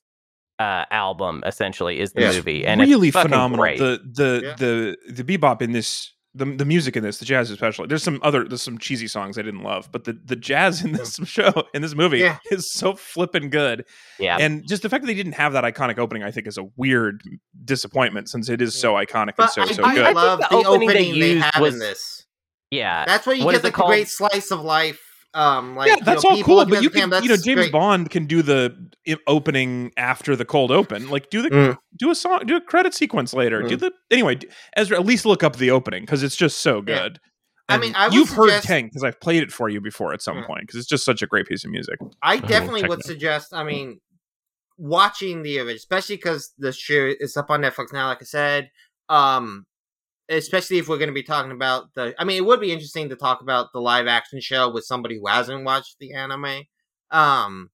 uh, album essentially is the Yeah. movie, and really it's fucking phenomenal. Great. The the Yeah. the the bebop in this the the music in this, the jazz especially. There's some other there's some cheesy songs I didn't love, but the the jazz in this show in this movie Yeah. is so flippin' good. yeah, And just the fact that they didn't have that iconic opening, I think, is a weird disappointment since it is so iconic and so I so do good. I think love the the opening opening, they they, have was- in this. yeah. That's where you What get is it like the great slice of life. Um, like yeah, you that's know, all cool, but you can, you know, James great. Bond can do the opening after the cold open. Like, do the Mm. do a song, do a credit sequence later. Do Mm. the anyway. Ezra, at least look up the opening because it's just so Yeah. good. I mean, I you've heard suggest- Tank because I've played it for you before at some Mm. point because it's just such a great piece of music. I definitely check would suggest. I mean, watching the original, especially because the show is up on Netflix now. Like I said, um, especially if we're going to be talking about the. I mean, it would be interesting to talk about the live action show with somebody who hasn't watched the anime. Um,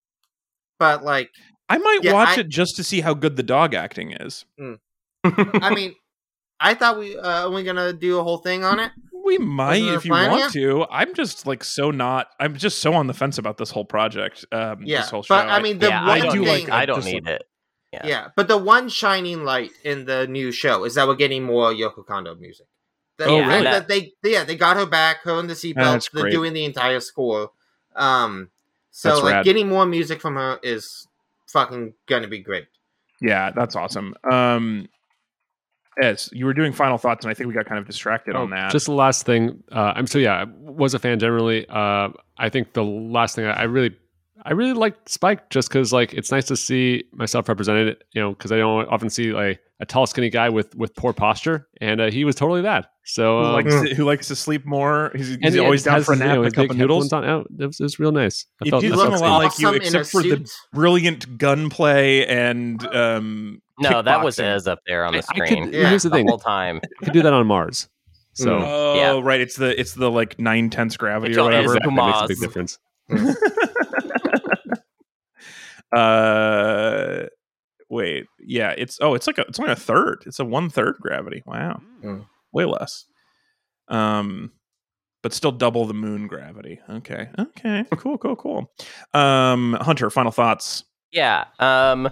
but like, I might Yeah, watch I- it just to see how good the dog acting is. I mean, I thought we uh, are we gonna do a whole thing on it. We might if you plan want to. I'm just like so not. I'm just so on the fence about this whole project. Um, Yeah, this whole show. but I mean, the yeah, one I don't do need, like thing. I don't just need it. Yeah. yeah. but the one shining light in the new show is that we're getting more Yoko Kondo music. The Oh, fact really? That they, yeah, they got her back. Her and the That's seatbelts. They're doing the entire score. Um, so That's like rad. getting more music from her is fucking gonna be great. Yeah, that's awesome. Um, Ez, you were doing final thoughts, and I think we got kind of distracted Oh, on that. Just the last thing. Uh, I'm so yeah, I was a fan generally. Uh, I think the last thing I, I really, I really liked Spike just because like it's nice to see myself represented. You know, because I don't often see like a tall, skinny guy with with poor posture, and uh, he was totally that. So who um, likes to, who likes to sleep more? He's, he's he always down has for a his, you nap know, a cup of noodles. headphones on out. It was, it was real nice. I It felt, did I seem felt a lot like you, Awesome a except for the brilliant gunplay and um. No, that was kickboxing. Ez up there on I- the I could- screen. Yeah. Here's the the thing: whole time. you could do that on Mars. So Mm. Oh, Yeah. right. It's the it's the like nine tenths gravity It's or whatever. it's exactly, it makes a big difference. uh, wait. Yeah. It's oh, it's like a it's only a third. It's a one third gravity. Wow. Mm. Way less. Um, but still double the moon gravity. Okay. Okay. Cool. Cool. Cool. Um, Hunter. Final thoughts. Yeah. Um,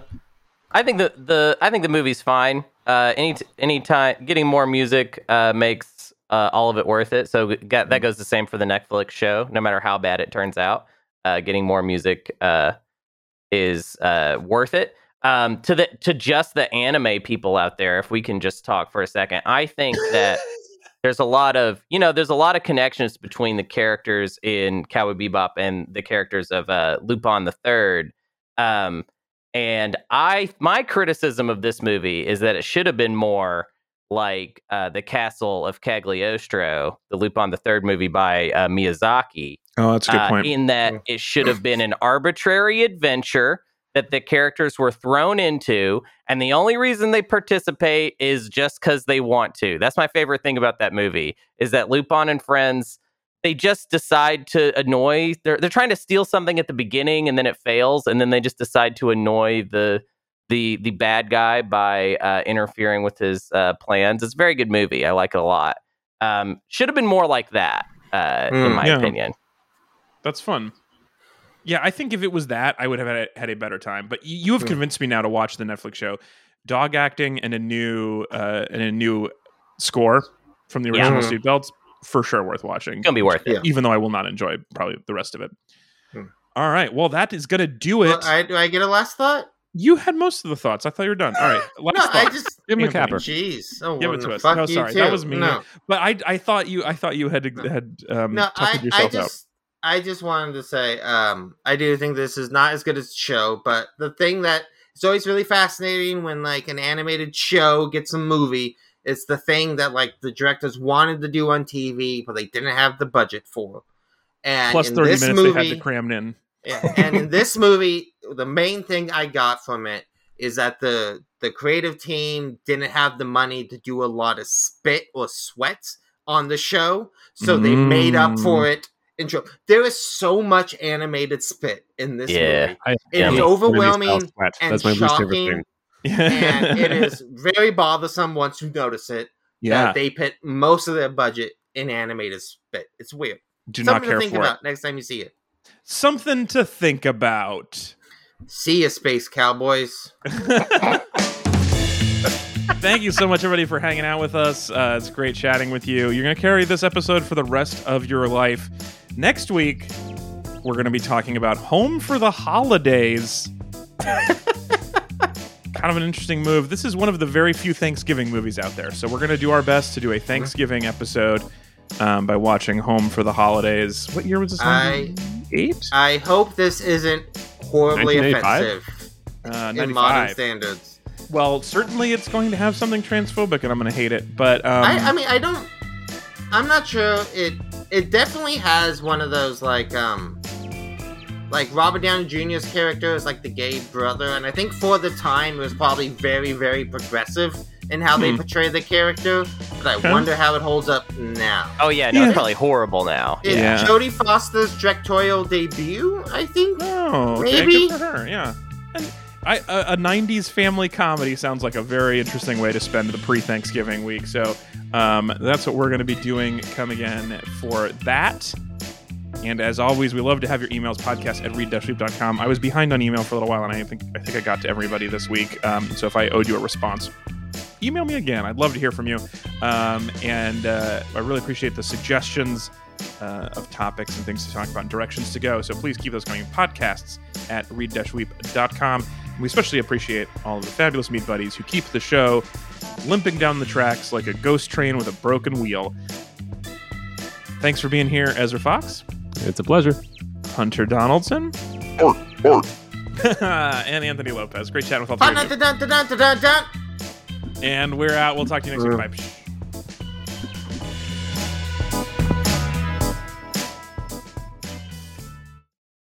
I think the the I think the movie's fine. Uh, any t- any time getting more music uh, makes uh, all of it worth it. So got, that goes the same for the Netflix show. No matter how bad it turns out, uh, getting more music uh, is uh, worth it. Um, to the to just the anime people out there, if we can just talk for a second, I think that there's a lot of you know there's a lot of connections between the characters in Cowboy Bebop and the characters of uh, Lupin the Third. Um, and I my criticism of this movie is that it should have been more like uh, the Castle of Cagliostro, the Lupin the Third movie by uh, Miyazaki. Oh, that's a good uh, point. In that it should have been an arbitrary adventure that the characters were thrown into, and the only reason they participate is just because they want to. That's my favorite thing about that movie is that Lupin and friends they just decide to annoy. They're they're trying to steal something at the beginning, and then it fails, and then they just decide to annoy the the the bad guy by uh, interfering with his uh, plans. It's a very good movie. I like it a lot. Um, should have been more like that, uh, mm, in my yeah. opinion. That's fun. Yeah, I think if it was that, I would have had a, had a better time. But you have convinced me now to watch the Netflix show. Dog acting and a new uh, and a new score from the original yeah. Seatbelts for sure worth watching. It's gonna be worth it, even though I will not enjoy probably the rest of it. Hmm. All right, well that is gonna do it. Well, I, do I get a last thought? You had most of the thoughts. I thought you were done. All right, last no, thought. I just give him a capper. Jeez, oh, give it to us. No, sorry, that was me. No. But I, I thought you, I thought you had had um, no, I, yourself I just, out. I just wanted to say, um, I do think this is not as good as the show, but the thing that is always really fascinating when like an animated show gets a movie, it's the thing that like the directors wanted to do on TV, but they didn't have the budget for. And plus thirty minutes movie, they had to cram in. Yeah, and in this movie, the main thing I got from it is that the the creative team didn't have the money to do a lot of spit or sweat on the show, so mm. they made up for mm. it intro. There is so much animated spit in this yeah, movie. I, it yeah, is overwhelming and shocking. and it is very bothersome once you notice it. Yeah, they put most of their budget in animated spit. It's weird. Do Something not care to think for about it. next time you see it. Something to think about. See you, Space Cowboys. Thank you so much, everybody, for hanging out with us. Uh, it's great chatting with you. You're going to carry this episode for the rest of your life. Next week, we're going to be talking about Home for the Holidays. kind of an interesting move. This is one of the very few Thanksgiving movies out there. So we're going to do our best to do a Thanksgiving episode um, by watching Home for the Holidays. What year was this? I, Eight? I hope this isn't horribly offensive uh, in modern standards. Well, certainly it's going to have something transphobic, and I'm going to hate it. But um, I, I mean, I don't. I'm not sure it it definitely has one of those like um like Robert Downey Jr.'s character is like the gay brother, and I think for the time it was probably very, very progressive in how hmm. they portray the character. But I huh? wonder how it holds up now. Oh yeah, no, yeah. it's probably horrible now. It's yeah. Jodie Foster's directorial debut, I think. Oh, okay. maybe Good for her. Yeah. And I, a, a, 90s family comedy sounds like a very interesting way to spend the pre-Thanksgiving week. So um, that's what we're going to be doing. Come again for that. And as always, we love to have your emails podcast at readitandweep.com. I was behind on email for a little while, and I think I think I got to everybody this week. Um, so if I owed you a response, email me again. I'd love to hear from you. Um, and uh, I really appreciate the suggestions uh, of topics and things to talk about and directions to go. So please keep those coming. Podcasts at readitandweep.com. We especially appreciate all of the fabulous meat buddies who keep the show limping down the tracks like a ghost train with a broken wheel. Thanks for being here, Ezra Fox. It's a pleasure. Hunter Donaldson. Art, art. and Anthony Lopez. Great chatting with all three of you. And we're out. We'll talk to you next week. Uh, Bye.